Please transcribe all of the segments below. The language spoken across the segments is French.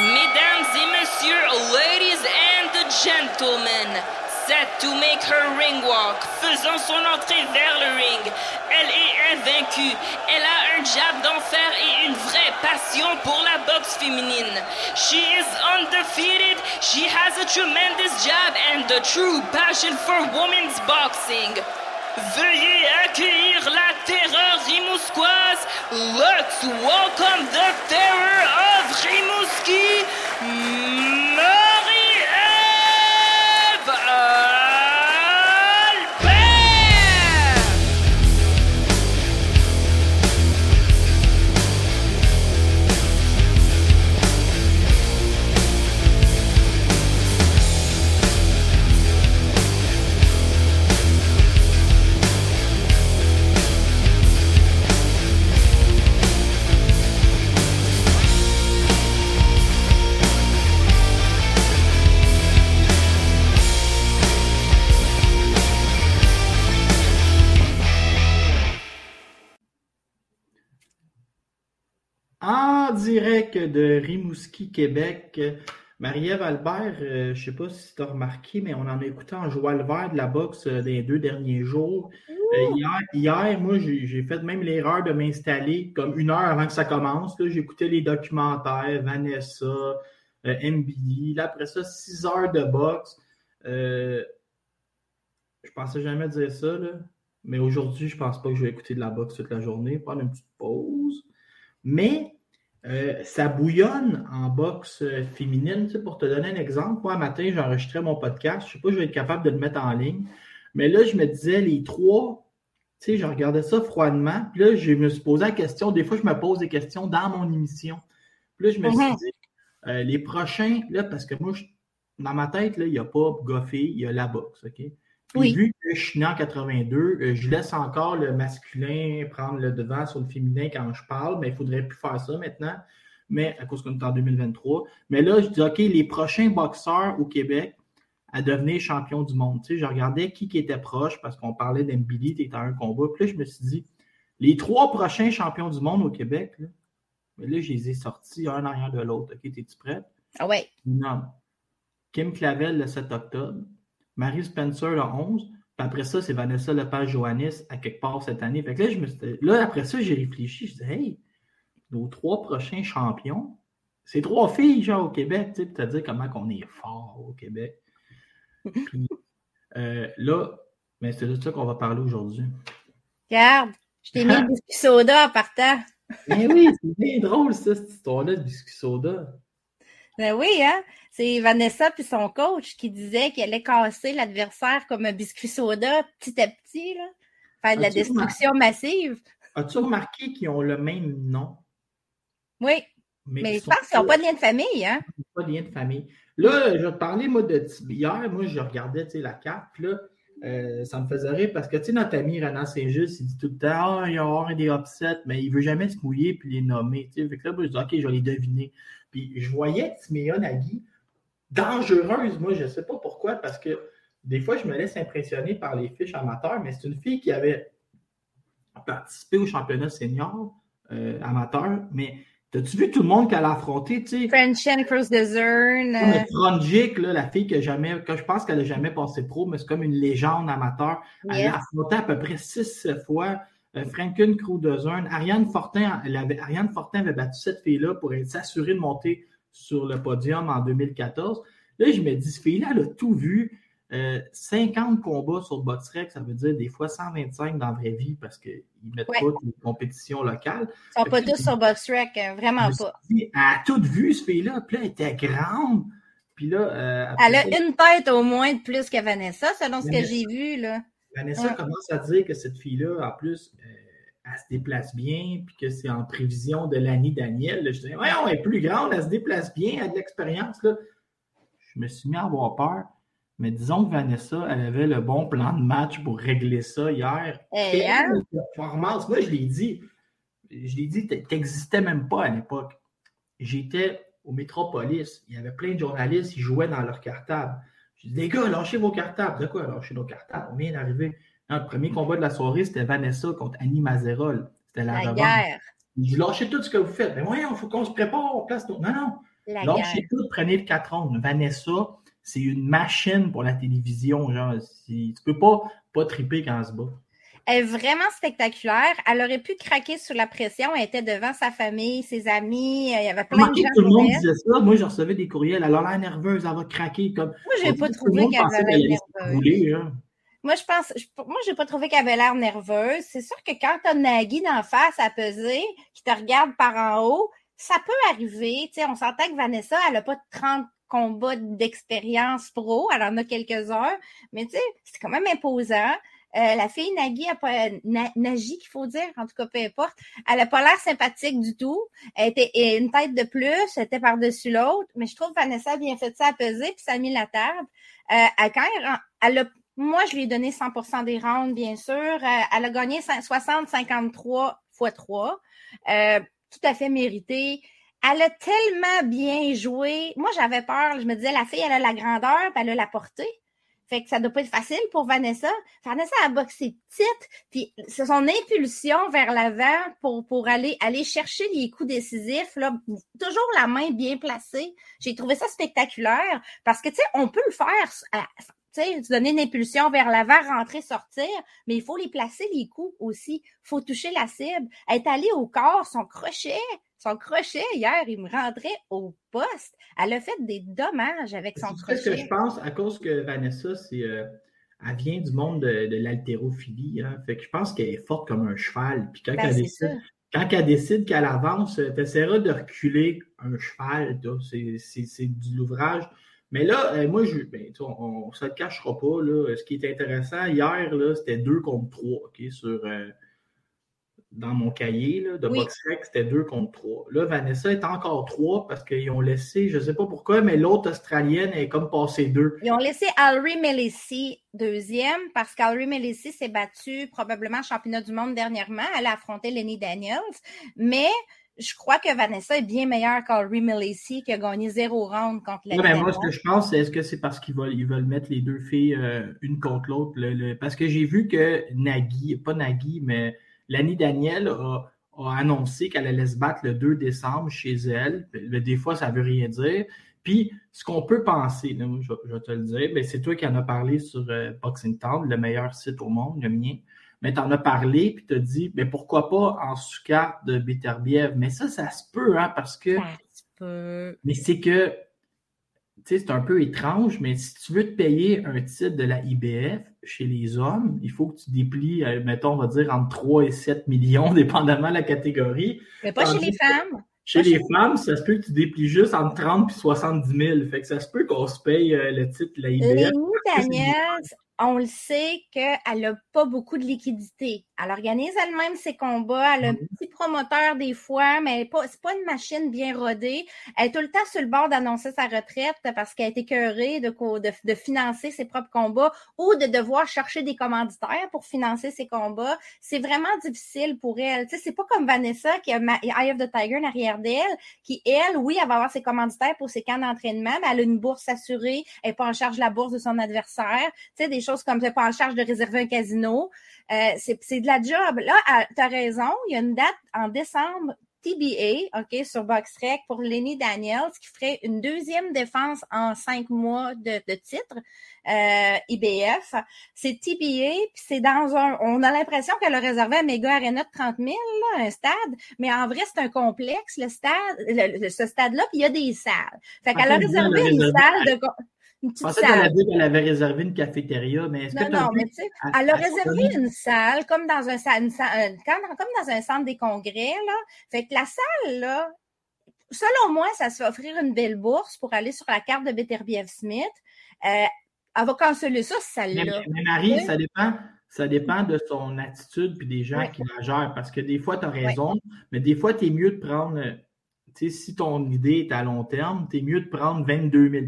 Mesdames et messieurs, ladies and gentlemen, set to make her ring walk, faisant son entrée vers le ring. Elle est invaincue. Elle a un jab d'enfer et une vraie passion pour la boxe féminine. She is undefeated. She has a tremendous jab and a true passion for women's boxing. Veuillez accueillir la terreur rimousquoise. Let's welcome the terror of Rimouski, de Rimouski, Québec, Marie-Ève Albert, euh, je ne sais pas si tu as remarqué, mais on en a écouté en joie le vert de la boxe euh, des deux derniers jours. Euh, hier, hier, moi, j'ai fait même l'erreur de m'installer comme une heure avant que ça commence. J'écoutais les documentaires, Vanessa, euh, MBD. Là, après ça, six heures de boxe. Euh, je pensais jamais dire ça, là. mais aujourd'hui, je pense pas que je vais écouter de la boxe toute la journée, prendre une petite pause. Mais euh, ça bouillonne en boxe euh, féminine. Tu sais, pour te donner un exemple, moi, un matin, j'enregistrais mon podcast. Je ne sais pas si je vais être capable de le mettre en ligne. Mais là, je me disais, les trois, tu sais, je regardais ça froidement. Puis là, je me suis posé la question. Des fois, je me pose des questions dans mon émission. Puis là, je me suis Mhm. dit, euh, les prochains, là, parce que moi, je- dans ma tête, là, il n'y a pas Goffé, il y a la boxe, OK? Puis Oui. vu que je suis né en 82, euh, je laisse encore le masculin prendre le devant sur le féminin quand je parle, mais il ne faudrait plus faire ça maintenant, mais à cause qu'on est en 2023. Mais là, je dis, OK, les prochains boxeurs au Québec à devenir champion du monde. Tu sais, je regardais qui, qui était proche parce qu'on parlait d'Embili, tu étais à un combat. Puis là, je me suis dit, les trois prochains champions du monde au Québec, là, mais là, je les ai sortis un en arrière de l'autre. OK, es-tu prête? Ah ouais. Non. Kim Clavel le 7 octobre, Marie Spencer le 11, puis après ça, c'est Vanessa Lepage-Johannis à quelque part cette année. Fait que là, je me suis- là, après ça, j'ai réfléchi, je dis hey, nos trois prochains champions, c'est trois filles, genre, au Québec, tu sais, te dire comment qu'on est fort au Québec. Puis euh, là, mais c'est de ça qu'on va parler aujourd'hui. Regarde, je t'ai mis le biscuit soda en partant. Mais oui, c'est bien drôle, ça, cette histoire-là de biscuit soda. Ben oui, hein? C'est Vanessa puis son coach qui disait qu'elle allait casser l'adversaire comme un biscuit soda petit à petit, là. Faire de la destruction massive. As-tu remarqué qu'ils ont le même nom? Oui, mais je pense qu'ils n'ont pas de lien de famille, hein? pas de lien de famille. Là, je vais te parler, moi, de hier, moi, je regardais la carte, puis là, euh, ça me faisait rire parce que, tu sais, notre ami Renan Saint-Just, il dit tout le temps, ah, il y aura des upsets, mais il veut jamais se mouiller puis les nommer. Tu sais, fait que là, moi, je dis, OK, je vais les deviner. Puis je voyais Timéa Nagui dangereuse, moi, je ne sais pas pourquoi, parce que des fois, je me laisse impressionner par les fiches amateurs, mais c'est une fille qui avait participé au championnat senior euh, amateur, mais T'as-tu vu tout le monde qu'elle a affronté, tu sais? Frenchen Cruz de Zern. Comme euh, là, la fille que jamais, que je pense qu'elle n'a jamais passé pro, mais c'est comme une légende amateur. Elle a affronté à peu près six fois euh, Franken Crudezern. Ariane Fortin, elle avait, Ariane Fortin avait battu cette fille-là pour s'assurer de monter sur le podium en 2014. Là, je me dis, cette fille-là, elle a tout vu. Euh, 50 combats sur BoxRec, ça veut dire des fois 125 dans la vraie vie parce qu'ils mettent Ouais. pas les compétitions locales. Ils sont pas tous sur BoxRec, euh, vraiment pas. dit, Elle a tout vu, ce fille-là. Puis là, elle était grande. Puis là, euh, Elle a une tête au moins de plus que Vanessa, selon ce que j'ai vu, là. Vanessa Ouais. commence à dire que cette fille-là, en plus, euh, elle se déplace bien, puis que c'est en prévision de l'année Daniel. Là, je dis, ouais, elle est plus grande, elle se déplace bien, elle a de l'expérience. Je me suis mis à avoir peur. Mais disons que Vanessa, elle avait le bon plan de match pour régler ça hier. Eh, Quelle hein? performance! Moi, je l'ai dit. Je l'ai dit, tu n'existais même pas à l'époque. J'étais au Métropolis. Il y avait plein de journalistes, ils jouaient dans leur cartable. Je dis, les gars, lâchez vos cartables. De quoi lâcher nos cartables? On vient d'arriver. Non, Le premier combat de la soirée, c'était Vanessa contre Annie Mazerol. C'était la, La revanche. guerre. Je lâchez tout ce que vous faites. Mais voyons, il faut qu'on se prépare, on place Non, non. lâchez tout, prenez le 4 ondes. Vanessa, c'est une machine pour la télévision. Genre, tu peux pas, pas triper quand elle se bat. Elle est vraiment spectaculaire. Elle aurait pu craquer sous la pression. Elle était devant sa famille, ses amis. Il y avait plein de gens. Tout le monde disait ça. Moi, je recevais des courriels. Elle a l'air nerveuse. Elle va craquer. Comme... Moi, j'ai pas trouvé qu'elle avait l'air nerveuse. Moi, je pense, moi, j'ai pas trouvé qu'elle avait l'air nerveuse. C'est sûr que quand t'as Nagui d'en face à peser, qui te regarde par en haut, ça peut arriver. Tu sais, on s'entend que Vanessa, elle a pas 30 combats d'expérience pro. Elle en a quelques-uns. Mais tu sais, c'est quand même imposant. Euh, la fille Nagui a pas Nagi qu'il faut dire, en tout cas peu importe. Elle a pas l'air sympathique du tout. Elle était une tête de plus, elle était par-dessus l'autre. Mais je trouve que Vanessa a bien fait ça à peser, puis ça a mis la table. Euh, quand elle, a, moi, je lui ai donné 100% des rounds, bien sûr. Euh, elle a gagné 60-53 x 3. tout à fait mérité. Elle a tellement bien joué. Moi, j'avais peur. Je me disais, la fille, elle a la grandeur, puis elle a la portée. Fait que ça doit pas être facile pour Vanessa. Vanessa a boxé petite, puis c'est son impulsion vers l'avant pour, pour aller, aller chercher les coups décisifs, là, toujours la main bien placée. J'ai trouvé ça spectaculaire parce que, tu sais, on peut le faire, tu sais, donner une impulsion vers l'avant, rentrer, sortir, mais il faut les placer, les coups aussi. Il faut toucher la cible. Elle est allée au corps, son crochet, son crochet, hier, il me rentrait au poste. Elle a fait des dommages avec son crochet. C'est ce que je pense, à cause que Vanessa, c'est, euh, elle vient du monde de, l'haltérophilie. Hein. Fait que je pense qu'elle est forte comme un cheval. Puis quand, ben, elle, décide, quand elle décide qu'elle avance, tu essaieras de reculer un cheval. C'est, du l'ouvrage. Mais là, euh, moi, je, ben, on ne se le cachera pas. Là. Ce qui est intéressant, hier, c'était deux contre trois OK, sur. Euh, dans mon cahier là, de oui. c'était deux contre trois. Là, Vanessa est encore trois parce qu'ils ont laissé, je ne sais pas pourquoi, mais l'autre Australienne est comme passée deux. Ils ont laissé Alri Melissi deuxième parce qu'Alri Melissi s'est battue probablement championnat du monde dernièrement. Elle a affronté Lenny Daniels. Mais je crois que Vanessa est bien meilleure qu'Alri Melissi qui a gagné zéro round contre Lenny ouais, Moi, ce que je pense, c'est est-ce que c'est parce qu'ils veulent, ils veulent mettre les deux filles euh, une contre l'autre? parce que j'ai vu que Nagui, pas Nagui, mais Lani Daniel a, annoncé qu'elle allait se battre le 2 décembre chez elle. Des fois, ça ne veut rien dire. Puis, ce qu'on peut penser, je, vais te le dire, c'est toi qui en as parlé sur euh, Boxing Town, le meilleur site au monde, le mien. Mais tu en as parlé, puis tu as dit, mais pourquoi pas en sous-carte de Beterbiev? Mais ça, ça se peut, hein, parce que. Mais c'est que c'est un peu étrange, mais si tu veux te payer un titre de la IBF chez les hommes, il faut que tu déplies, euh, mettons, on va dire, entre 3 et 7 millions, dépendamment de la catégorie. Mais pas chez les femmes. Chez les femmes, ça se peut que tu déplies juste entre 30 et 70 000. Fait que ça se peut qu'on se paye euh, le titre de la IBF. Lénie on le sait qu'elle n'a pas beaucoup de liquidité. Elle organise elle-même ses combats, elle a un petit promoteur des fois, mais c'est pas une machine bien rodée. Elle est tout le temps sur le bord d'annoncer sa retraite parce qu'elle est écœurée de, de, de, financer ses propres combats ou de devoir chercher des commanditaires pour financer ses combats. C'est vraiment difficile pour elle. Sais, c'est pas comme Vanessa qui a Eye of the Tiger en arrière d'elle, qui, elle, oui, elle va avoir ses commanditaires pour ses camps d'entraînement, mais elle a une bourse assurée, elle n'est pas en charge de la bourse de son adversaire. Tu sais, des choses comme tu pas en charge de réserver un casino. Euh, c'est de la job. Là, tu as raison, il y a une date en décembre TBA, OK, sur BoxRec pour Lenny Daniels, qui ferait une deuxième défense en cinq mois de, de titre, euh, IBF. C'est TBA, puis c'est dans un... On a l'impression qu'elle a réservé un méga arena de 30 000, là, un stade, mais en vrai, c'est un complexe, le stade, ce stade-là, puis il y a des salles. Fait qu'elle a réservé une salle de une petite salle. dit qu'elle avait réservé une cafétéria, mais est-ce que Non, non, mais tu sais, elle a réservé une salle, comme dans un, une euh, comme dans un centre des congrès, là. Fait que la salle, là, selon moi, ça se fait offrir une belle bourse pour aller sur la carte de Beterbiev Smith. Euh, elle va canceller ça, celle-là. Mais, Marie, ça dépend. Ça dépend de son attitude puis des gens qui la gèrent. Parce que des fois, tu as raison, mais des fois, tu es mieux de prendre, tu sais, si ton idée est à long terme, tu es mieux de prendre 22 000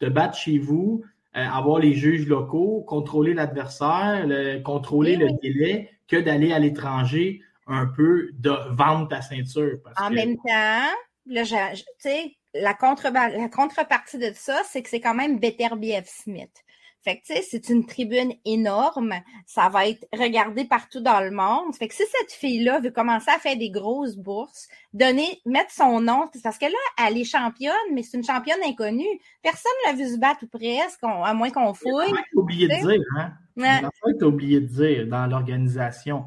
te battre chez vous, euh, avoir les juges locaux, contrôler l'adversaire, contrôler le délai, que d'aller à l'étranger un peu de vendre ta ceinture. en même temps, la, contre, la contrepartie de ça, c'est que c'est quand même Beterbiev Smith. Fait que, tu sais, c'est une tribune énorme. Ça va être regardé partout dans le monde. Fait que si cette fille-là veut commencer à faire des grosses bourses, donner, mettre son nom, parce que là, elle est championne, mais c'est une championne inconnue. Personne l'a vu se battre ou presque, à moins qu'on fouille. Tu oublié de dire, hein? Ouais. oublié de dire dans l'organisation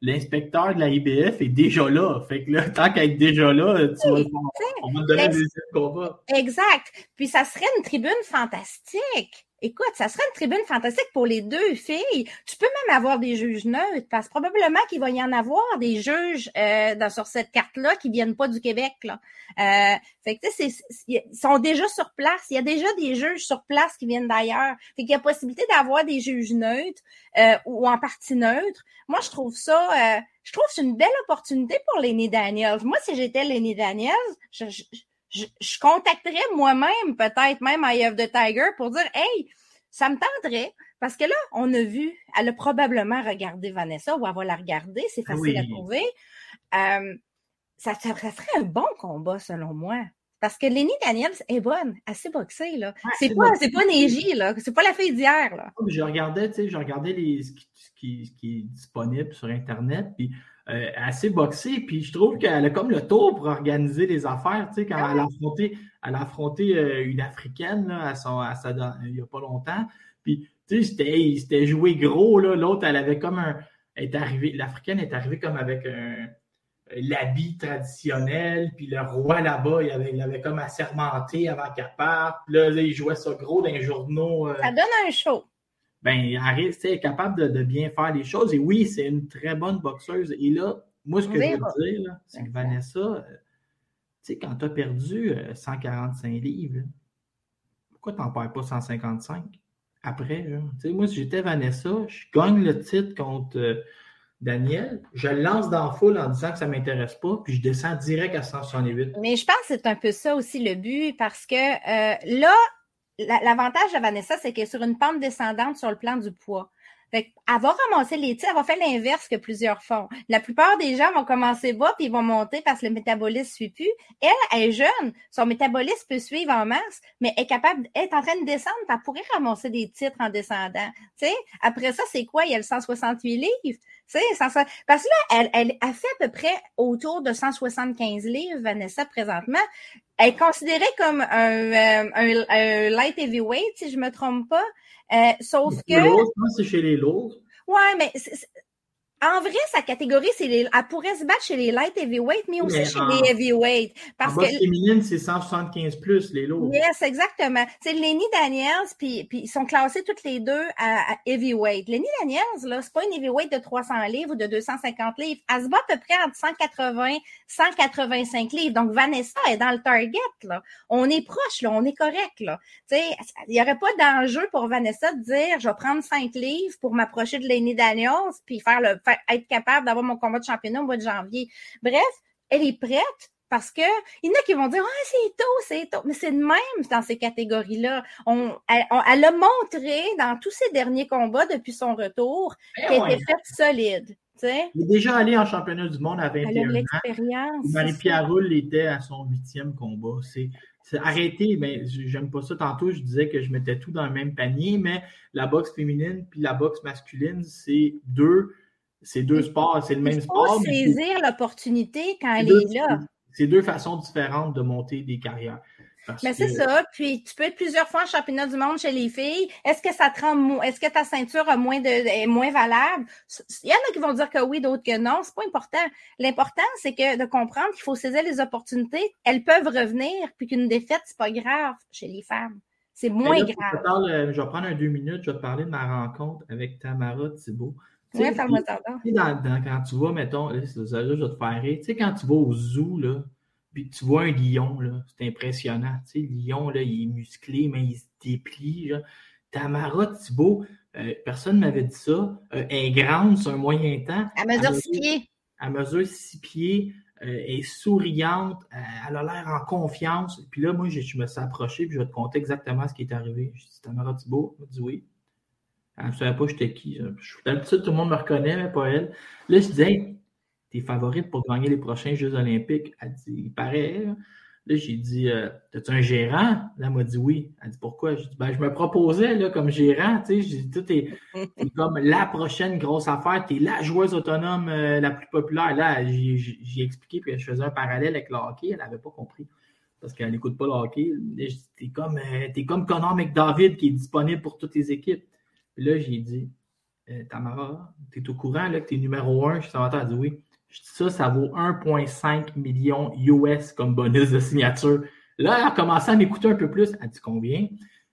l'inspecteur de la IBF est déjà là. Fait que là, tant qu'elle est déjà là, tu vas, on va te donner des combat. Exact. Puis ça serait une tribune fantastique. Écoute, ça serait une tribune fantastique pour les deux filles. Tu peux même avoir des juges neutres, parce que probablement qu'il va y en avoir des juges euh, dans, sur cette carte-là qui viennent pas du Québec. Là. Euh, fait que tu sais, ils sont déjà sur place. Il y a déjà des juges sur place qui viennent d'ailleurs. Fait qu'il y a possibilité d'avoir des juges neutres euh, ou en partie neutres. Moi, je trouve ça, euh, je trouve c'est une belle opportunité pour Lenny Daniels. Moi, si j'étais Lenny Daniels, je, je je, je contacterais moi-même, peut-être même Eye of the Tiger, pour dire Hey, ça me tenterait. Parce que là, on a vu, elle a probablement regardé Vanessa ou elle va la regarder, c'est facile à trouver. Euh, ça, ça, serait un bon combat, selon moi. Parce que Lenny Daniels est bonne, assez boxée, là. c'est pas, c'est pas Neji, là. C'est pas la fille d'hier, là. Je regardais, tu sais, je regardais les, ce, qui, ce, qui, est disponible sur Internet, puis euh, assez boxée, puis je trouve qu'elle a comme le tour pour organiser les affaires, tu sais, quand elle a affronté, elle a affronté euh, une Africaine, là, à son, à sa, il n'y a pas longtemps, puis, tu sais, c'était joué gros, l'autre, elle avait comme un, est l'Africaine est arrivée comme avec un, l'habit traditionnel, puis le roi là-bas, il avait, il avait comme assermenté avant qu'elle parte, puis là, il jouait ça gros dans les journaux. Euh. ça donne un show ben, Harris est capable de, bien faire les choses. Et oui, c'est une très bonne boxeuse. Et là, moi, ce que je veux dire, c'est que Vanessa, euh, tu sais, quand tu as perdu 145 euh, livres, pourquoi tu n'en perds pas 155 après? Tu sais, moi, si j'étais Vanessa, je gagne le titre contre euh, Daniel, je le lance dans la foule en disant que ça ne m'intéresse pas, puis je descends direct à 168. Mais je pense que c'est un peu ça aussi le but, parce que là, L'avantage de Vanessa, c'est qu'elle est sur une pente descendante sur le plan du poids. Fait elle va les tirs, elle va faire l'inverse que plusieurs font. La plupart des gens vont commencer bas puis ils vont monter parce que le métabolisme ne suit plus. Elle, elle est jeune, son métabolisme peut suivre en masse, mais elle est capable, d'être en train de descendre, elle pourrait ramasser des titres en descendant. Tu sais, après ça, c'est quoi? Il y a le 168 livres. Parce que là, elle, elle a fait à peu près autour de 175 livres, Vanessa, présentement elle est considérée comme un, euh, un, light heavyweight, si je me trompe pas. Euh, sauf que. c'est chez les lourds. Ouais, mais en vrai, sa catégorie, c'est les, elle pourrait se battre chez les light heavyweight, mais aussi chez les heavyweight. Parce en que féminine, c'est 175 plus les lots. Yes, exactement. C'est Lenny Daniels, puis, puis ils sont classés toutes les deux à, heavyweight. Lenny Daniels, là, c'est pas une heavyweight de 300 livres ou de 250 livres. Elle se bat à peu près entre 180, 185 livres. Donc Vanessa est dans le target là. On est proche là, on est correct là. Tu sais, il y aurait pas d'enjeu pour Vanessa de dire, je vais prendre 5 livres pour m'approcher de Lenny Daniels, puis faire le être capable d'avoir mon combat de championnat au mois de janvier. Bref, elle est prête parce que il y en a qui vont dire ah c'est tôt c'est tôt mais c'est de même dans ces catégories là on elle, a montré dans tous ses derniers combats depuis son retour eh qu'elle était faite solide tu sais. Elle est déjà allée en championnat du monde à 21 elle a l'expérience Marie-Pierre Roule était à son huitième combat c'est arrêté, mais j'aime pas ça. Tantôt, je disais que je mettais tout dans le même panier, mais la boxe féminine puis la boxe masculine, c'est deux c'est deux sports, c'est le même sport. Il faut saisir l'opportunité quand elle est là. C'est deux façons différentes de monter des carrières. Mais c'est ça. Puis tu peux être plusieurs fois en championnat du monde chez les filles. Est-ce que ça te rend est-ce que ta ceinture a moins de, est moins valable? Il y en a qui vont dire que oui, d'autres que non. C'est pas important. L'important, c'est que de comprendre qu'il faut saisir les opportunités. Elles peuvent revenir, puis qu'une défaite, c'est pas grave chez les femmes. C'est moins grave. je vais prendre un deux minutes, je vais te parler de ma rencontre avec Tamara Thibault. Oui, quand tu vas, mettons, là, je vais te faire rire. Tu sais, quand tu vas au zoo, là, puis tu vois un lion, là, c'est impressionnant. Tu sais, le lion, là, il est musclé, mais il se déplie. Là. Tamara Thibault, euh, personne ne m'avait dit ça. Euh, elle est grande sur un moyen temps. À mesure six pieds. À mesure six pieds. Euh, elle est souriante. elle a l'air en confiance. Puis là, moi, je, me suis approché, puis je vais te conter exactement ce qui est arrivé. Je dis Tamara Thibault. Elle dit oui. Elle ne savait pas j'étais qui. D'habitude, tout le monde me reconnaît, mais pas elle. Là, je disais, hey, t'es favorite pour gagner les prochains Jeux Olympiques? Elle dit, il paraît. Là, j'ai dit, euh, as-tu un gérant? Là, elle m'a dit oui. Elle dit pourquoi? J'ai dit, ben, je me proposais là, comme gérant, tu sais, j'ai dit, est, comme la prochaine grosse affaire, tu es la joueuse autonome euh, la plus populaire. Là, j'ai expliqué, puis je faisais un parallèle avec le hockey, elle n'avait pas compris. Parce qu'elle n'écoute pas le hockey. T'es comme, euh, es comme Connor McDavid qui est disponible pour toutes les équipes. Là, j'ai dit, Tamara, tu es au courant là, que tu es numéro un? Je suis elle dit oui. Je dis ça, ça vaut 1,5 million US comme bonus de signature. Là, elle a commencé à m'écouter un peu plus. Elle dit combien?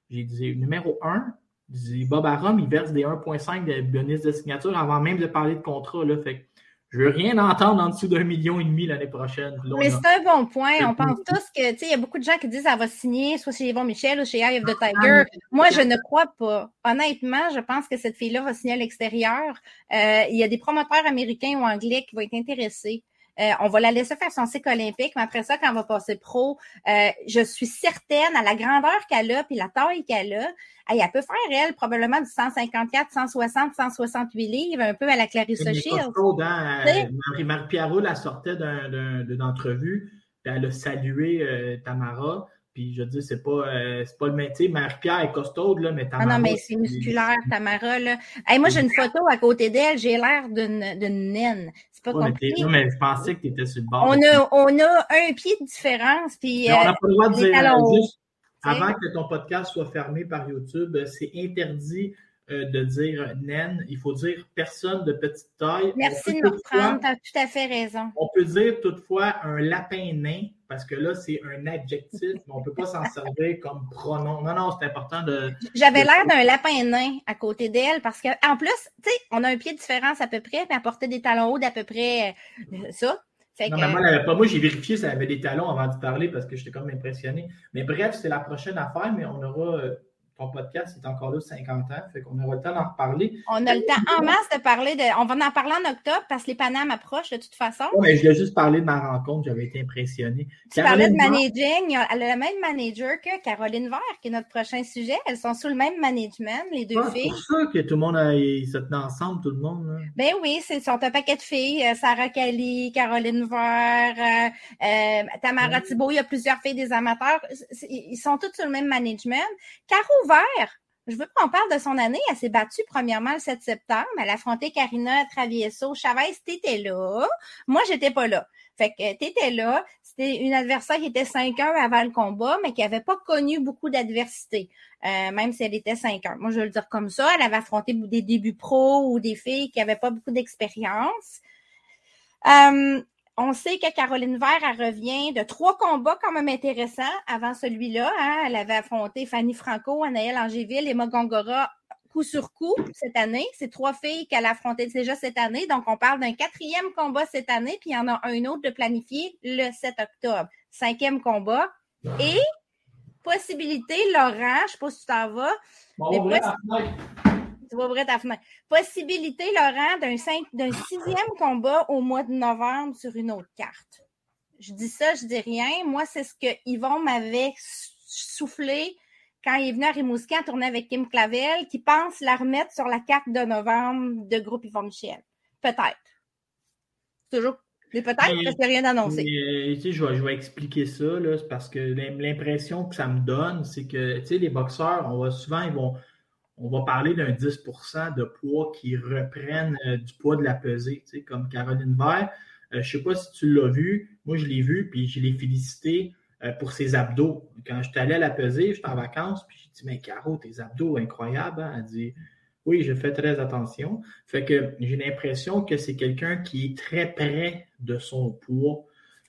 J'ai dit numéro 1. J'ai Bob Arum, il verse des 1,5 de bonus de signature avant même de parler de contrat. Là. Fait je veux rien entendre en dessous d'un million et demi l'année prochaine. Mais c'est un bon point. On pense tous que, tu sais, il y a beaucoup de gens qui disent qu'elle va signer soit chez Yvon Michel ou chez Eye of the ah, Tiger. Moi, je ne crois pas. Honnêtement, je pense que cette fille-là va signer à l'extérieur. Euh, il y a des promoteurs américains ou anglais qui vont être intéressés. Euh, on va la laisser faire son cycle olympique, mais après ça, quand elle va passer pro, euh, je suis certaine, à la grandeur qu'elle a, puis la taille qu'elle a, elle peut faire, elle, probablement du 154, 160, 168 livres, un peu à la Clarissa Shields. Hein? Marie-Marie Pierrot, elle sortait d'une entrevue, puis elle a salué Tamara. Puis je dis, c'est pas, euh, pas le métier. Marie-Pierre est costaude, là, mais Tamara. Ah non, mais c'est musculaire, Tamara. Là. moi, j'ai une photo à côté d'elle, j'ai l'air d'une naine. C'est pas compliqué. Non, mais je pensais que tu étais sur le bord. On a, on a un pied de différence. Puis, on n'a pas le droit de dire. Euh, avant que ton podcast soit fermé par YouTube, c'est interdit euh, de dire naine, il faut dire personne de petite taille. Merci de me reprendre, tu as tout à fait raison. On peut dire toutefois un lapin nain, parce que là, c'est un adjectif, mais on ne peut pas s'en servir comme pronom. Non, non, c'est important de. J'avais l'air d'un lapin nain à côté d'elle, parce qu'en plus, tu sais, on a un pied de différence à peu près, puis elle portait des talons hauts d'à peu près euh, ça. non, mais moi, pas. moi j'ai vérifié si elle avait des talons avant de parler parce que j'étais comme impressionné. Mais bref, c'est la prochaine affaire, mais on aura euh, ton podcast est encore là 50 ans, fait qu'on aura le temps d'en reparler. On a le temps en masse de parler de. On va en parler en octobre parce que les Panames approchent de toute façon. Oui, mais je voulais juste parler de ma rencontre, j'avais été impressionné. Tu parlais de managing, elle a le même manager que Caroline Vert, qui est notre prochain sujet. Elles sont sous le même management, les deux filles. C'est pour ça que tout le monde a, se tenait ensemble, tout le monde. Ben oui, c'est sont un paquet de filles. Euh, Sarah Kelly, Caroline Vert, euh, euh, Tamara Thibault, il y a plusieurs filles des amateurs. Ils sont tous sous le même management. Caro je veux qu'on parle de son année. Elle s'est battue premièrement le 7 septembre. Elle a affronté Karina Travieso. Chavez, t'étais là. Moi, j'étais pas là. Fait que t'étais là. C'était une adversaire qui était 5-1 avant le combat, mais qui avait pas connu beaucoup d'adversité. Euh, même si elle était 5-1. Moi, je vais le dire comme ça. Elle avait affronté des débuts pro ou des filles qui n'avaient pas beaucoup d'expérience. Euh, on sait que Caroline Vert, elle revient de trois combats quand même intéressants avant celui-là. Hein. Elle avait affronté Fanny Franco, Anaëlle Angéville et Mogongora coup sur coup cette année. C'est trois filles qu'elle a affrontées déjà cette année. Donc, on parle d'un quatrième combat cette année, puis il y en a un autre de planifié le 7 octobre. Cinquième combat. Et possibilité, Laurent, je ne sais pas si tu t'en vas. Tu vas ouvrir ta fenêtre. Possibilité, Laurent, d'un, d'un sixième combat au mois de novembre sur une autre carte. Je dis ça, je dis rien. Moi, c'est ce que Yvon m'avait soufflé quand il est venu à Rimouski à tourner avec Kim Clavel, qui pense la remettre sur la carte de novembre de groupe Yvon Michel. Peut-être. Toujours mais peut-être parce qu'il n'y a rien annoncé. je, vais, je vais expliquer ça, là, parce que l'impression que ça me donne, c'est que les boxeurs, on va souvent, ils vont, on va parler d'un 10% de poids qui reprennent euh, du poids de la pesée, tu sais, comme Caroline Vert. Euh, je ne sais pas si tu l'as vu. Moi, je l'ai vu, puis je l'ai félicité euh, pour ses abdos. Quand je suis allé à la pesée, j'étais en vacances, puis j'ai dit Mais Caro, tes abdos, incroyables. Hein? Elle dit Oui, je fais très attention. Fait que j'ai l'impression que c'est quelqu'un qui est très près de son poids.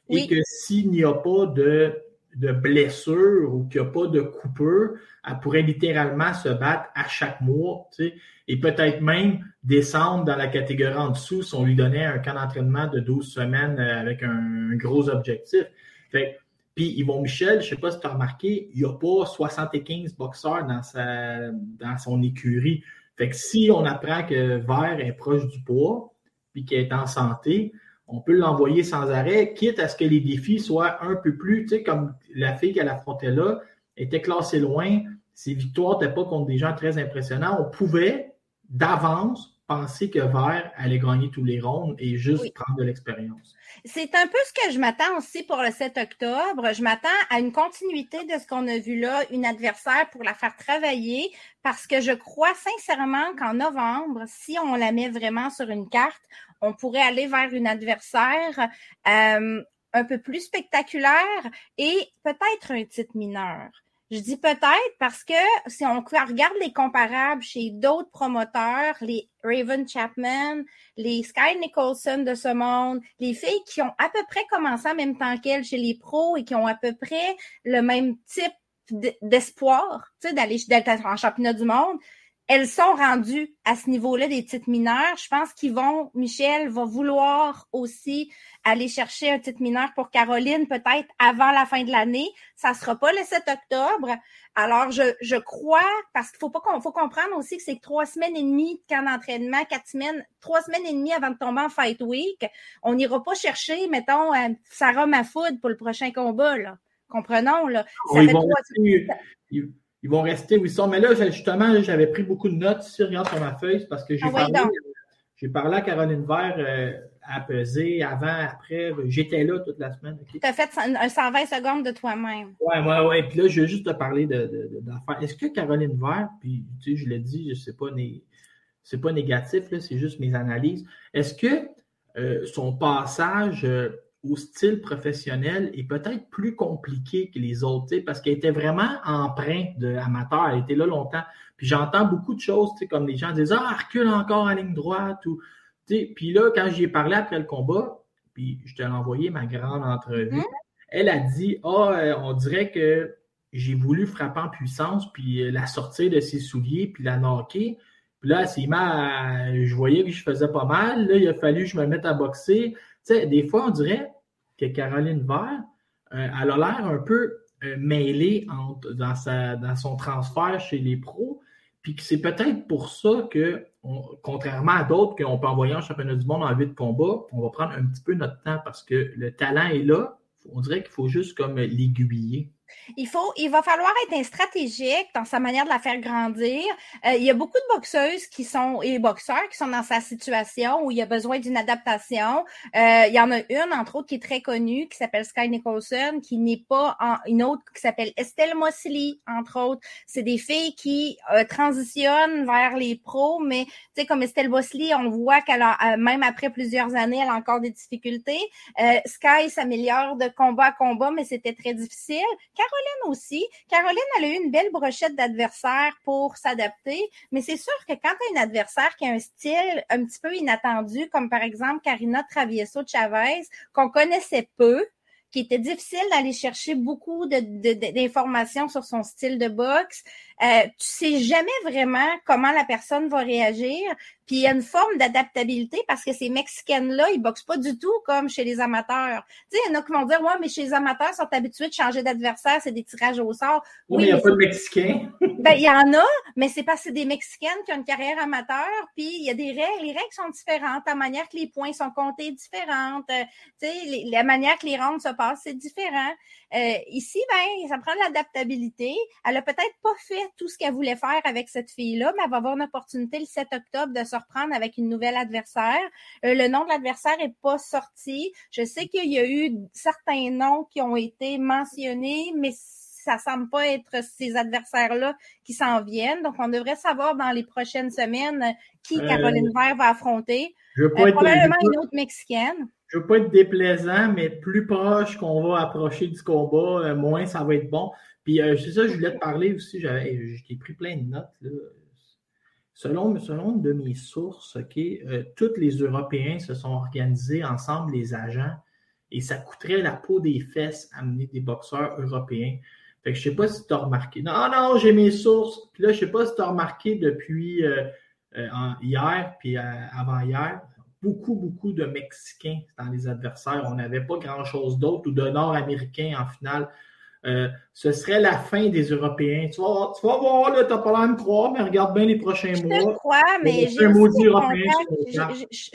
Et que s'il n'y a pas de de blessure ou qu'il n'y a pas de coupure, elle pourrait littéralement se battre à chaque mois, tu sais, et peut-être même descendre dans la catégorie en dessous si on lui donnait un camp d'entraînement de 12 semaines euh, avec un, gros objectif. Fait, puis Yvon Michel, je ne sais pas si tu as remarqué, il n'y a pas 75 boxeurs dans, sa, dans son écurie. Fait que si on apprend que Vert est proche du poids, puis qu'il est en santé, on peut l'envoyer sans arrêt, quitte à ce que les défis soient un peu plus, tu sais, comme la fille qu'elle affrontait là, était classée loin, ses victoires n'étaient pas contre des gens très impressionnants. On pouvait d'avance penser que Vert allait gagner tous les rondes et juste prendre de l'expérience. C'est un peu ce que je m'attends aussi pour le 7 octobre. Je m'attends à une continuité de ce qu'on a vu là, une adversaire pour la faire travailler, parce que je crois sincèrement qu'en novembre, si on la met vraiment sur une carte, on pourrait aller vers une adversaire euh, un peu plus spectaculaire et peut-être un titre mineur. Je dis peut-être parce que si on regarde les comparables chez d'autres promoteurs, les Raven Chapman, les Sky Nicholson de ce monde, les filles qui ont à peu près commencé en même temps qu'elles chez les pros et qui ont à peu près le même type d'espoir, tu sais, d'aller en championnat du monde, elles sont rendues à ce niveau-là des titres mineurs. Je pense qu'ils vont, Michel va vouloir aussi aller chercher un titre mineur pour Caroline, peut-être avant la fin de l'année. Ça sera pas le 7 octobre. Alors, je, je crois, parce qu'il faut pas qu'on faut comprendre aussi que c'est trois semaines et demie de camp d'entraînement, quatre semaines, trois semaines et demie avant de tomber en Fight Week. On n'ira pas chercher, mettons, euh, Sarah Mafoud pour le prochain combat, là. Comprenons, là. Ça fait trois ils vont rester où ils sont. Mais là, justement, j'avais pris beaucoup de notes. Si regarde sur ma feuille, parce que j'ai ah parlé, j'ai parlé à Caroline Vert euh, à peser avant, après. J'étais là toute la semaine. Tu as fait un 120 secondes de toi-même. Oui, oui, oui. Puis là, je vais juste te parler d'affaires. De, Est-ce que Caroline Vert, puis tu sais, je l'ai dit, c'est pas, c'est pas négatif, c'est juste mes analyses. Est-ce que euh, son passage. Euh, au style professionnel est peut-être plus compliqué que les autres, parce qu'elle était vraiment empreinte d'amateur. Elle était là longtemps. Puis j'entends beaucoup de choses, comme les gens disent Ah, recule encore en ligne droite. Ou, puis là, quand j'y ai parlé après le combat, puis je t'ai envoyé ma grande entrevue, mmh. elle a dit Ah, euh, on dirait que j'ai voulu frapper en puissance, puis euh, la sortir de ses souliers, puis la knocker. Puis là, je voyais que je faisais pas mal. Là, il a fallu que je me mette à boxer des fois, on dirait que Caroline Vert, euh, elle a l'air un peu euh, mêlée dans, son transfert chez les pros, puis que c'est peut-être pour ça que, contrairement à d'autres qu'on peut envoyer en championnat du monde en vue de combat, on va prendre un petit peu notre temps parce que le talent est là. On dirait qu'il faut juste comme l'aiguiller. Il, faut, il va falloir être stratégique dans sa manière de la faire grandir. Euh, il y a beaucoup de boxeuses qui sont et boxeurs qui sont dans sa situation où il y a besoin d'une adaptation. Euh, il y en a une, entre autres, qui est très connue, qui s'appelle Sky Nicholson, qui n'est pas en, une autre qui s'appelle Estelle Mosley, entre autres. C'est des filles qui euh, transitionnent vers les pros, mais tu sais, comme Estelle Mosley, on voit qu'elle a, même après plusieurs années, elle a encore des difficultés. Sky s'améliore de combat à combat, mais c'était très difficile. Caroline aussi. Caroline, elle a eu une belle brochette d'adversaires pour s'adapter, mais c'est sûr que quand tu as une adversaire qui a un style un petit peu inattendu, comme par exemple Karina Travieso Chavez, qu'on connaissait peu, qui était difficile d'aller chercher beaucoup d'informations sur son style de boxe. Euh, tu sais jamais vraiment comment la personne va réagir. Puis il y a une forme d'adaptabilité parce que ces Mexicaines-là, ils boxent pas du tout comme chez les amateurs. Tu sais, il y en a qui vont dire, ouais, mais chez les amateurs, ils sont habitués de changer d'adversaire, c'est des tirages au sort. Oui, mais il n'y a pas de Mexicains. ben, il y en a, mais c'est parce que c'est des Mexicaines qui ont une carrière amateur, puis il y a des règles. Les règles sont différentes, la manière que les points sont comptés est différente. Euh, tu sais, la manière que les rounds se passent, c'est différent. Euh, ici, ben, ça prend de l'adaptabilité. Elle a peut-être pas fait tout ce qu'elle voulait faire avec cette fille-là, mais elle va avoir une opportunité le 7 octobre de se reprendre avec une nouvelle adversaire. Euh, le nom de l'adversaire est pas sorti. Je sais qu'il y a eu certains noms qui ont été mentionnés, mais ça semble pas être ces adversaires-là qui s'en viennent. Donc, on devrait savoir dans les prochaines semaines qui euh, Caroline Vert va affronter. Je probablement une autre Mexicaine je veux pas être déplaisant, mais plus proche qu'on va approcher du combat, euh, moins ça va être bon. Puis euh, c'est ça, je voulais te parler aussi, j'ai pris plein de notes. Selon, selon de mes sources, OK, euh, tous les Européens se sont organisés ensemble, les agents, et ça coûterait la peau des fesses amener des boxeurs européens. Fait que je sais pas si tu as remarqué. Non, non, j'ai mes sources. Puis là, je sais pas si tu as remarqué depuis hier, puis avant-hier, beaucoup, beaucoup de Mexicains dans les adversaires. On n'avait pas grand-chose d'autre ou de Nord-Américains en finale. Euh, ce serait la fin des Européens. Tu vas, tu vas voir, tu n'as pas l'air de croire, mais regarde bien les prochains mois. Je te crois, mais je,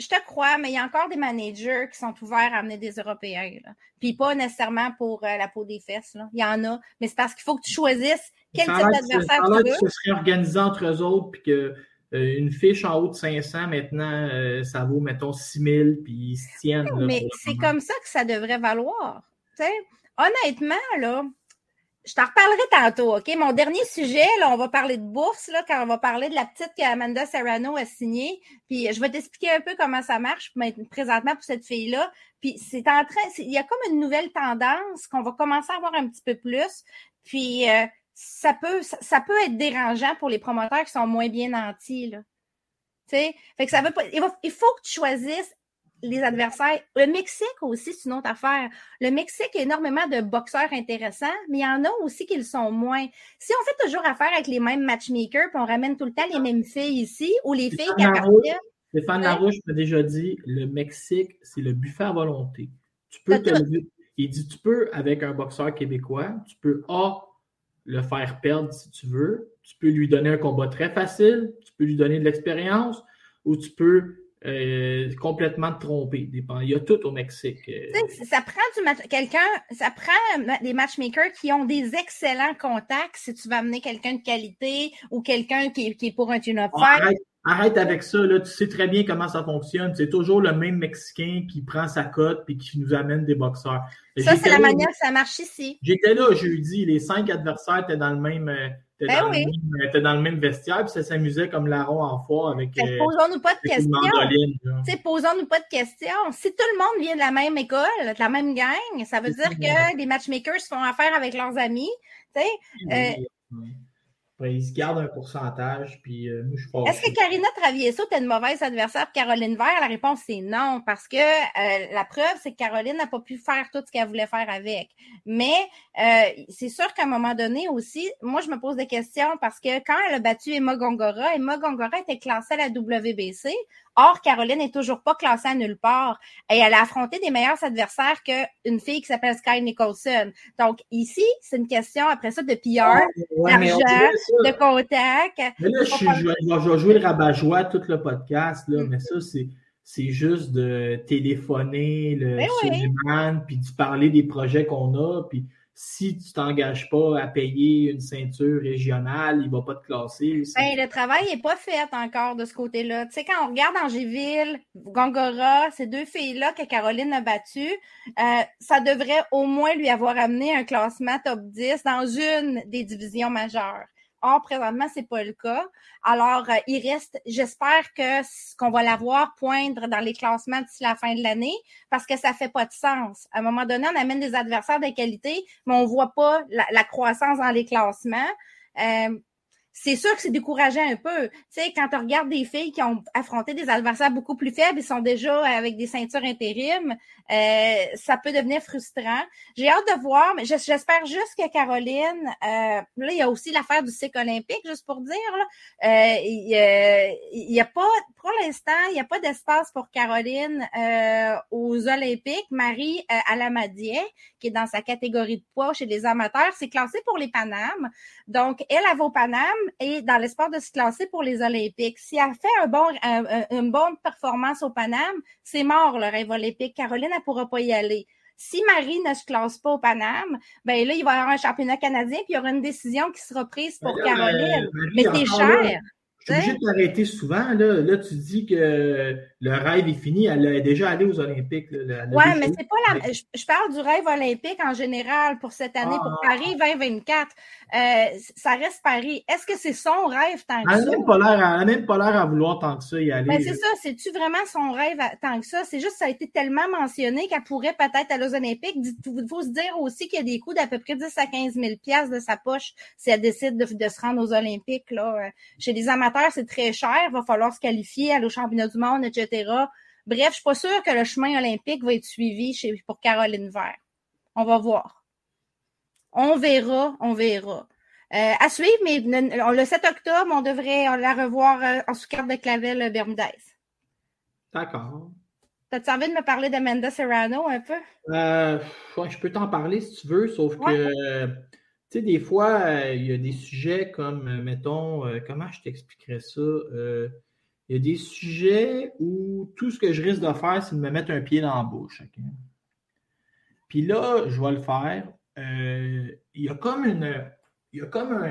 te crois, mais il y a encore des managers qui sont ouverts à amener des Européens. Puis pas nécessairement pour euh, la peau des fesses. Il y en a, mais c'est parce qu'il faut que tu choisisses quel type d'adversaire tu veux. Que ce serait organisé entre eux autres, puis que une fiche en haut de 500, maintenant, ça vaut, mettons, 6000, puis ils se tiennent. mais c'est comme ça que ça devrait valoir. Honnêtement, là, je t'en reparlerai tantôt, OK? Mon dernier sujet, là, on va parler de bourse, là, quand on va parler de la petite qu'Amanda Serrano a signée. Puis je vais t'expliquer un peu comment ça marche présentement pour cette fille-là. Puis c'est en train, il y a comme une nouvelle tendance qu'on va commencer à voir un petit peu plus. Puis euh, ça peut, ça, peut être dérangeant pour les promoteurs qui sont moins bien nantis, là. Fait que ça veut pas, il, il faut que tu choisisses les adversaires. Le Mexique aussi, c'est une autre affaire. Le Mexique a énormément de boxeurs intéressants, mais il y en a aussi qui le sont moins. Si on fait toujours affaire avec les mêmes matchmakers, puis on ramène tout le temps les mêmes filles ici, ou les filles qui appartiennent. Stéphane Larouche m'a déjà dit, le Mexique, c'est le buffet à volonté. Tu peux te Il dit, tu peux, avec un boxeur québécois, tu peux A, le faire perdre si tu veux. Tu peux lui donner un combat très facile. Tu peux lui donner de l'expérience. Ou tu peux euh, complètement trompé. Il y a tout au Mexique. Euh. Ça prend du quelqu'un, ça prend des matchmakers qui ont des excellents contacts si tu vas amener quelqu'un de qualité ou quelqu'un qui, est pour un tune arrête, arrête, avec ça, là. tu sais très bien comment ça fonctionne. C'est toujours le même Mexicain qui prend sa cote et qui nous amène des boxeurs. Ça, c'est la manière que ça marche ici. J'étais là jeudi, les cinq adversaires étaient dans le même. Euh, ben dans, oui. dans, le même vestiaire, puis ça s'amusait comme larron en foire avec. Euh, posons-nous pas de questions. Posons-nous pas de questions. Si tout le monde vient de la même école, de la même gang, ça veut dire que les matchmakers font affaire avec leurs amis. Euh, ils se gardent un pourcentage, puis euh, je Est-ce que Karina Travieso était une mauvaise adversaire? Pour Caroline Vert? La réponse, c'est non, parce que euh, la preuve, c'est que Caroline n'a pas pu faire tout ce qu'elle voulait faire avec. Mais euh, c'est sûr qu'à un moment donné aussi, moi, je me pose des questions parce que quand elle a battu Emma Gongora, Emma Gongora était classée à la WBC. Or, Caroline n'est toujours pas classée à nulle part. Et elle a affronté des meilleurs adversaires qu'une fille qui s'appelle Sky Nicholson. Donc, ici, c'est une question, après ça, de PR, ah, d'argent, de contact. Mais là, je, vais jouer le rabat-joie tout le podcast, là, mais ça, c'est c'est juste de téléphoner le ben puis de parler des projets qu'on a, puis si tu t'engages pas à payer une ceinture régionale, il va pas te classer. Ben, le travail n'est pas fait encore de ce côté-là. Tu sais, quand on regarde Angéville, Gongora, ces deux filles-là que Caroline a battues, euh, ça devrait au moins lui avoir amené un classement top 10 dans une des divisions majeures. Or, présentement, c'est pas le cas. Alors, euh, il reste, j'espère que qu'on va la voir poindre dans les classements d'ici la fin de l'année, parce que ça fait pas de sens. À un moment donné, on amène des adversaires de qualité, mais on voit pas la, croissance dans les classements. Euh, c'est sûr que c'est décourageant un peu. Tu quand tu regardes des filles qui ont affronté des adversaires beaucoup plus faibles, ils sont déjà avec des ceintures intérim, euh, ça peut devenir frustrant. J'ai hâte de voir, mais j'espère juste que Caroline, euh, là, il y a aussi l'affaire du cycle olympique, juste pour dire, euh, il n'y a pas, pour l'instant, il n'y a pas d'espace pour Caroline euh, aux Olympiques. Marie euh, Alamadier, qui est dans sa catégorie de poids chez les amateurs, c'est classé pour les Panames. Donc, elle, elle va au Paname et dans l'espoir de se classer pour les Olympiques. Si elle fait un bon, une bonne performance au Paname, c'est mort le rêve olympique. Caroline, elle pourra pas y aller. Si Marie ne se classe pas au Paname, ben là, il va y avoir un championnat canadien, puis il y aura une décision qui sera prise pour Caroline. Mais c'est cher. Je suis obligé de t'arrêter souvent. Là. là, tu dis que le rêve est fini. Elle est déjà allée aux Olympiques. Oui, mais c'est pas la. Je, parle du rêve olympique en général pour cette année, pour ah. Paris 2024. Euh, ça reste Paris. Est-ce que c'est son rêve tant que elle ça? elle n'a même pas l'air à vouloir tant que ça y aller. Ben, c'est ça. C'est-tu vraiment son rêve tant que ça? C'est juste ça a été tellement mentionné qu'elle pourrait peut-être aller aux Olympiques. Il faut se dire aussi qu'il y a des coûts d'à peu près 10 à 15 000 de sa poche si elle décide de, de se rendre aux Olympiques. Là. Chez les amateurs, c'est très cher. Il va falloir se qualifier, aller au championnat du monde, etc. Bref, je suis pas sûre que le chemin olympique va être suivi chez, pour Caroline Vert. On va voir. On verra, on verra. Euh, à suivre, mais le, 7 octobre, on devrait la revoir euh, en sous-carte de Clavel euh, Bermudez. D'accord. T'as-tu envie de me parler d'Amanda Serrano un peu? je peux t'en parler si tu veux, sauf que, tu sais, des fois, il y a des sujets comme, mettons, comment je t'expliquerais ça? Il y a des sujets où tout ce que je risque de faire, c'est de me mettre un pied dans la bouche. Puis là, je vais le faire. Euh, il y a comme une, il y a comme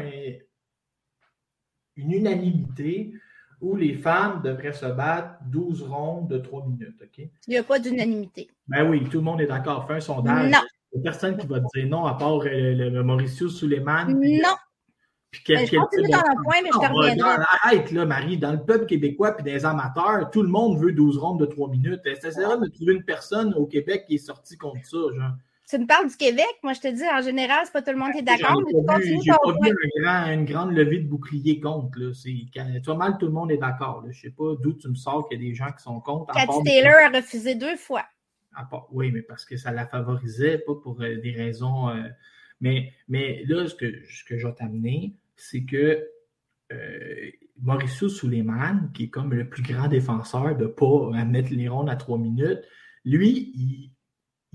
une unanimité où les femmes devraient se battre 12 rondes de 3 minutes. Il n'y a pas d'unanimité. Ben oui, tout le monde est d'accord. Fais un sondage. Non. Il n'y a personne qui va dire non, à part euh, le, Mauricio Suleiman. Non. Puis quel, je continue dans un point, mais je te reviendrai. Arrête, là, Marie. Dans le peuple québécois puis des amateurs, tout le monde veut 12 rondes de 3 minutes. C'est de trouver une personne au Québec qui est sortie contre ça, genre? Tu me parles du Québec, moi je te dis, en général, c'est pas tout le monde qui est d'accord. J'ai pas, vu, une grande levée de bouclier contre. Là. Toi, mal, tout le monde est d'accord. Je sais pas d'où tu me sors qu'il y a des gens qui sont contre. Cathy Taylor a refusé deux fois. oui, mais parce que ça la favorisait, pas pour euh, des raisons. Euh, mais, mais là, ce que, ce que je vais t'amener, c'est que euh, Mauricio Suleiman, qui est comme le plus grand défenseur de ne pas mettre les rondes à trois minutes, lui, il,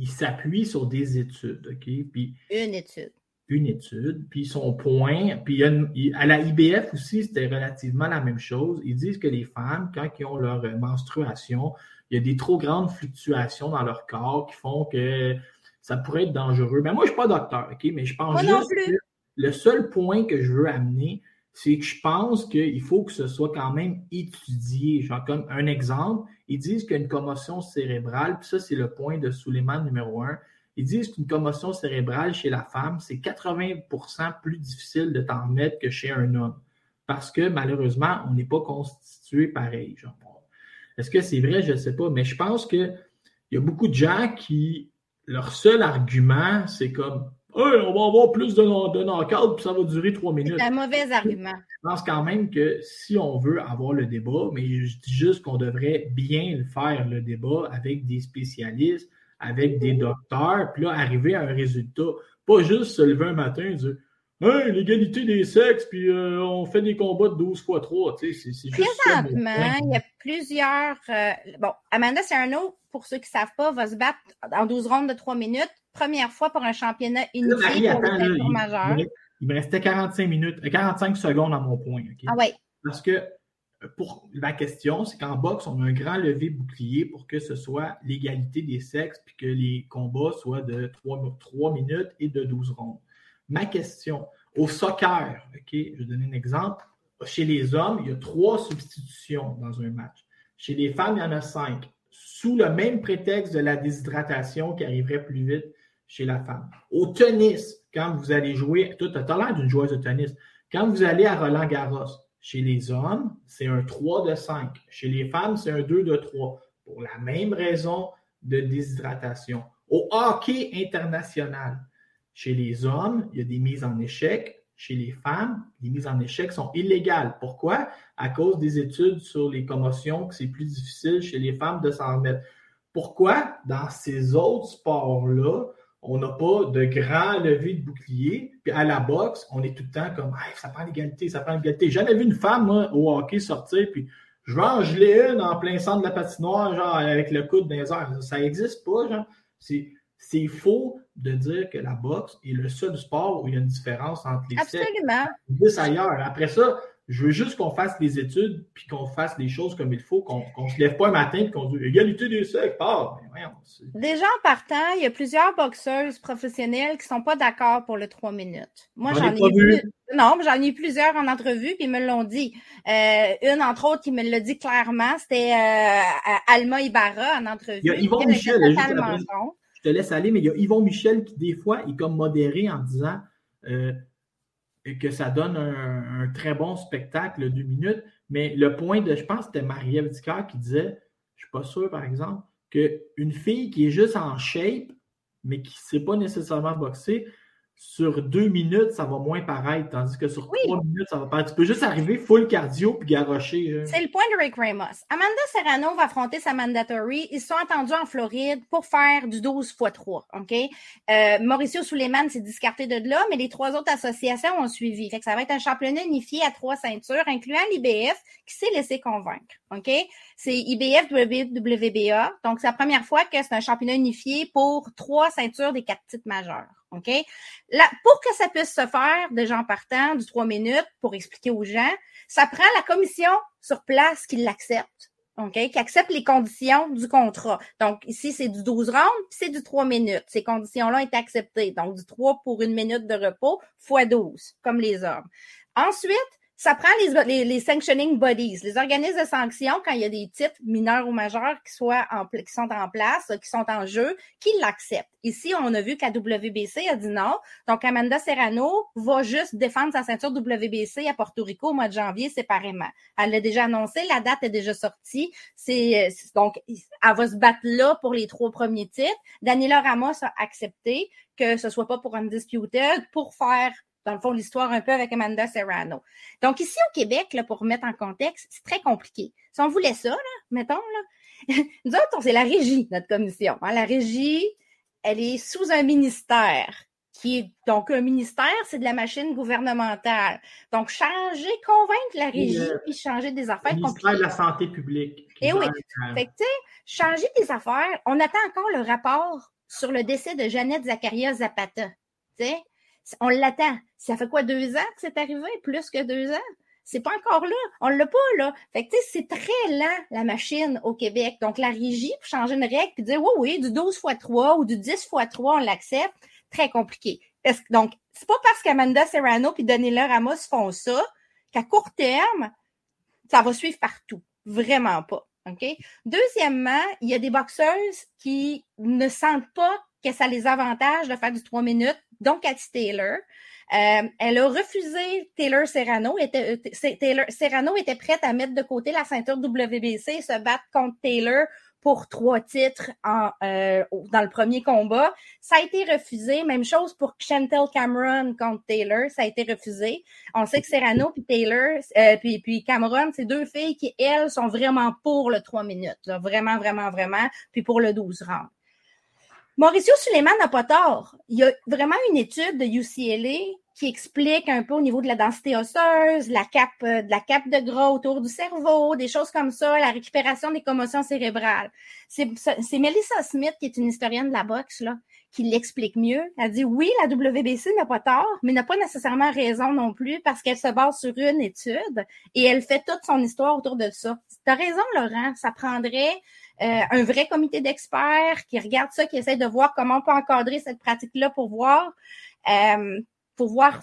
il s'appuie sur des études, OK? Puis, une étude. Une étude, puis son point, puis à la IBF aussi, c'était relativement la même chose. Ils disent que les femmes, quand ils ont leur menstruation, il y a des trop grandes fluctuations dans leur corps qui font que ça pourrait être dangereux. Mais moi, je ne suis pas docteur, OK? Mais je pense juste que le seul point que je veux amener, c'est que je pense qu'il faut que ce soit quand même étudié. Genre, comme un exemple, ils disent qu'une commotion cérébrale, puis ça, c'est le point de Suleiman numéro un. Ils disent qu'une commotion cérébrale chez la femme, c'est 80% plus difficile de t'en remettre que chez un homme. Parce que malheureusement, on n'est pas constitué pareil. Est-ce que c'est vrai? Je ne sais pas. Mais je pense qu'il y a beaucoup de gens qui, leur seul argument, c'est comme on va avoir plus de, de puis ça va durer trois minutes. C'est un mauvais argument. Je pense quand même que si on veut avoir le débat, mais je dis juste qu'on devrait bien le faire, le débat, avec des spécialistes, avec des docteurs, puis là, arriver à un résultat. Pas juste se lever un matin et dire Hey, l'égalité des sexes, puis euh, on fait des combats de 12 fois 3. Tu sais, c'est, Présentement, il y a plusieurs. Euh, bon, Amanda Cerno, pour ceux qui ne savent pas, va se battre en 12 rondes de 3 minutes première fois pour un championnat unifié pour le majeur. Il me restait 45 minutes, 45 secondes à mon point. Ah. Parce que euh, pour la question, c'est qu'en boxe, on a un grand levé bouclier pour que ce soit l'égalité des sexes puis que les combats soient de 3, 3 minutes et de 12 rondes. Ma question, au soccer, OK, je vais donner un exemple. Chez les hommes, il y a trois substitutions dans un match. Chez les femmes, il y en a cinq, sous le même prétexte de la déshydratation qui arriverait plus vite chez la femme. Au tennis, quand vous allez jouer, tu as l'air d'une joueuse de tennis. Quand vous allez à Roland Garros, chez les hommes, c'est un 3 de 5. Chez les femmes, c'est un 2 de 3. Pour la même raison de déshydratation. Au hockey international, chez les hommes, il y a des mises en échec. Chez les femmes, les mises en échec sont illégales. Pourquoi? À cause des études sur les commotions, que c'est plus difficile chez les femmes de s'en remettre. Pourquoi? Dans ces autres sports-là, on n'a pas de grand lever de bouclier. Puis à la boxe, on est tout le temps comme ça prend l'égalité, ça prend l'égalité. J'ai jamais vu une femme, moi, au hockey sortir, puis je vais en geler une en plein centre de la patinoire, genre avec le coude dans les airs. Ça n'existe pas, genre. C'est, faux de dire que la boxe est le seul sport où il y a une différence entre les Absolument. sexes. ailleurs. Après ça, je veux juste qu'on fasse des études puis qu'on fasse des choses comme il faut, qu'on ne se lève pas un matin et qu'on dise égalité des sexes, part. Déjà en partant, il y a plusieurs boxeuses professionnelles qui ne sont pas d'accord pour le 3 minutes. Moi, j'en ai, vu. Non, mais j'en ai eu plusieurs en entrevue, puis ils me l'ont dit. Euh, une, entre autres, qui me l'a dit clairement, c'était euh, Alma Ibarra en entrevue. Il y a Yvon Michel. je te laisse aller, mais il y a Yvon Michel qui, des fois, est comme modéré en disant euh, et que ça donne un, très bon spectacle de minutes. Mais le point de, je pense c'était Marie-Ève qui disait, je suis pas sûr, par exemple, qu'une fille qui est juste en shape, mais qui ne sait pas nécessairement boxer, sur deux minutes, ça va moins paraître, tandis que sur trois minutes, ça va paraître. Tu peux juste arriver full cardio puis garrocher. C'est le point de Rick Ramos. Amanda Serrano va affronter sa mandatory. Ils sont entendus en Floride pour faire du 12 x 3. OK? Euh, Mauricio Suleiman s'est discarté de là, mais les trois autres associations ont suivi. Fait que ça va être un championnat unifié à trois ceintures, incluant l'IBF, qui s'est laissé convaincre. OK? C'est IBF WBA. Donc, c'est la première fois que c'est un championnat unifié pour trois ceintures des quatre titres majeurs. OK? Pour que ça puisse se faire, de gens partant, du trois minutes, pour expliquer aux gens, ça prend la commission sur place qui l'accepte. OK? Qui accepte les conditions du contrat. Donc, ici, c'est du 12 rounds, puis c'est du 3 minutes. Ces conditions-là ont été acceptées. Donc, du 3 pour une minute de repos, fois 12, comme les hommes. Ensuite, ça prend les, sanctioning bodies, les organismes de sanction, quand il y a des titres mineurs ou majeurs qui, soient en, qui sont en place, qui sont en jeu, qui l'acceptent. Ici, on a vu la WBC a dit non. Donc, Amanda Serrano va juste défendre sa ceinture WBC à Porto Rico au mois de janvier séparément. Elle l'a déjà annoncé, la date est déjà sortie. C'est donc, elle va se battre là pour les trois premiers titres. Daniela Ramos a accepté que ce soit pas pour Undisputed, pour faire dans le fond, l'histoire un peu avec Amanda Serrano. Donc, ici au Québec, là, pour remettre en contexte, c'est très compliqué. Si on voulait ça, là, mettons, là, nous autres, c'est la régie, notre commission. Hein. La régie, elle est sous un ministère qui est donc un ministère, c'est de la machine gouvernementale. Donc, changer, convaincre la régie, euh, puis changer des affaires. Le de la santé publique. Et eh oui. Fait que, tu sais, changer des affaires, on attend encore le rapport sur le décès de Jeannette Zacharias Zapata. Tu sais, on l'attend. Ça fait quoi, deux ans que c'est arrivé? Plus que deux ans? C'est pas encore là. On l'a pas, là. Fait que, tu sais, c'est très lent, la machine au Québec. Donc, la régie, pour changer une règle, puis dire, oui, oui, du 12 x 3 ou du 10 x 3, on l'accepte. Très compliqué. Donc, c'est pas parce qu'Amanda Serrano puis Daniela Ramos font ça qu'à court terme, ça va suivre partout. Vraiment pas. OK? Deuxièmement, il y a des boxeuses qui ne sentent pas que ça les avantage de faire du 3 minutes, donc Cathy Taylor. Euh, elle a refusé Taylor Serrano. Était, euh, Taylor Serrano était prête à mettre de côté la ceinture WBC et se battre contre Taylor pour trois titres euh, dans le premier combat. Ça a été refusé. Même chose pour Chantel Cameron contre Taylor. Ça a été refusé. On sait que Serrano puis Taylor, puis, puis Cameron, c'est deux filles qui, elles, sont vraiment pour le trois minutes. Vraiment, vraiment, vraiment. Puis pour le 12 rounds. Mauricio Suleiman n'a pas tort. Il y a vraiment une étude de UCLA qui explique un peu au niveau de la densité osseuse, la cape, euh, de la cape de gras autour du cerveau, des choses comme ça, la récupération des commotions cérébrales. C'est Melissa Smith, qui est une historienne de la boxe, là, qui l'explique mieux. Elle dit oui, la WBC n'a pas tort, mais n'a pas nécessairement raison non plus parce qu'elle se base sur une étude et elle fait toute son histoire autour de ça. Tu as raison, Laurent, ça prendrait un vrai comité d'experts qui regarde ça, qui essaie de voir comment on peut encadrer cette pratique-là pour voir, euh,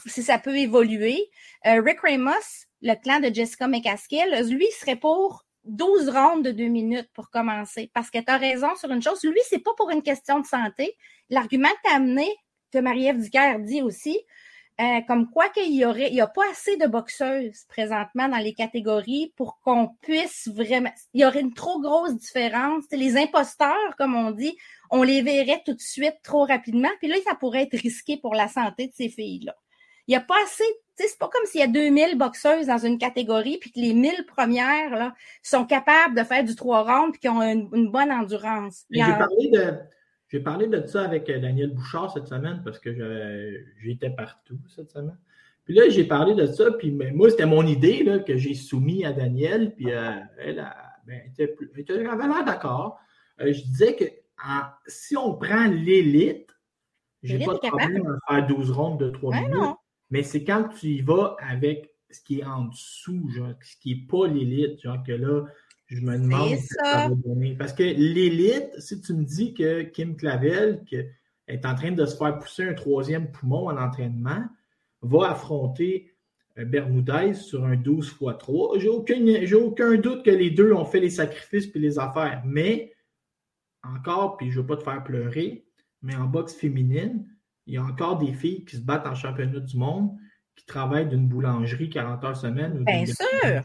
si ça peut évoluer. Euh, Rick Ramos, le clan de Jessica McCaskill, lui serait pour 12 rondes de deux minutes pour commencer. Parce que tu as raison sur une chose, lui, c'est pas pour une question de santé. L'argument que tu as amené, que Marie-Ève Ducaire dit aussi, euh, comme quoi qu'il y aurait, il y a pas assez de boxeuses présentement dans les catégories pour qu'on puisse vraiment, il y aurait une trop grosse différence. Les imposteurs, comme on dit, on les verrait tout de suite trop rapidement. Puis là, ça pourrait être risqué pour la santé de ces filles-là. Il y a pas assez, c'est pas comme s'il y a 2000 boxeuses dans une catégorie puis que les 1000 premières, là, sont capables de faire du trois rounds puis qui ont une, bonne endurance. J'ai parlé de, j'ai parlé de ça avec euh, Daniel Bouchard cette semaine parce que j'étais partout cette semaine. Puis là, j'ai parlé de ça, puis moi, c'était mon idée là, que j'ai soumis à Daniel, puis euh, elle, ben, était, avait l'air d'accord. Euh, je disais que si on prend l'élite, j'ai pas de problème à faire 12 rondes de 3 minutes. Mais c'est quand tu y vas avec ce qui est en dessous, genre, ce qui n'est pas l'élite, genre que là, je me demande ce que ça va donner. Parce que l'élite, si tu me dis que Kim Clavel, qui est en train de se faire pousser un troisième poumon en entraînement, va affronter euh, Bermudez sur un 12 x 3, j'ai aucun, aucun doute que les deux ont fait les sacrifices et les affaires. Mais, encore, puis je ne veux pas te faire pleurer, mais en boxe féminine, il y a encore des filles qui se battent en championnat du monde, qui travaillent d'une boulangerie 40 heures semaine. Bien sûr!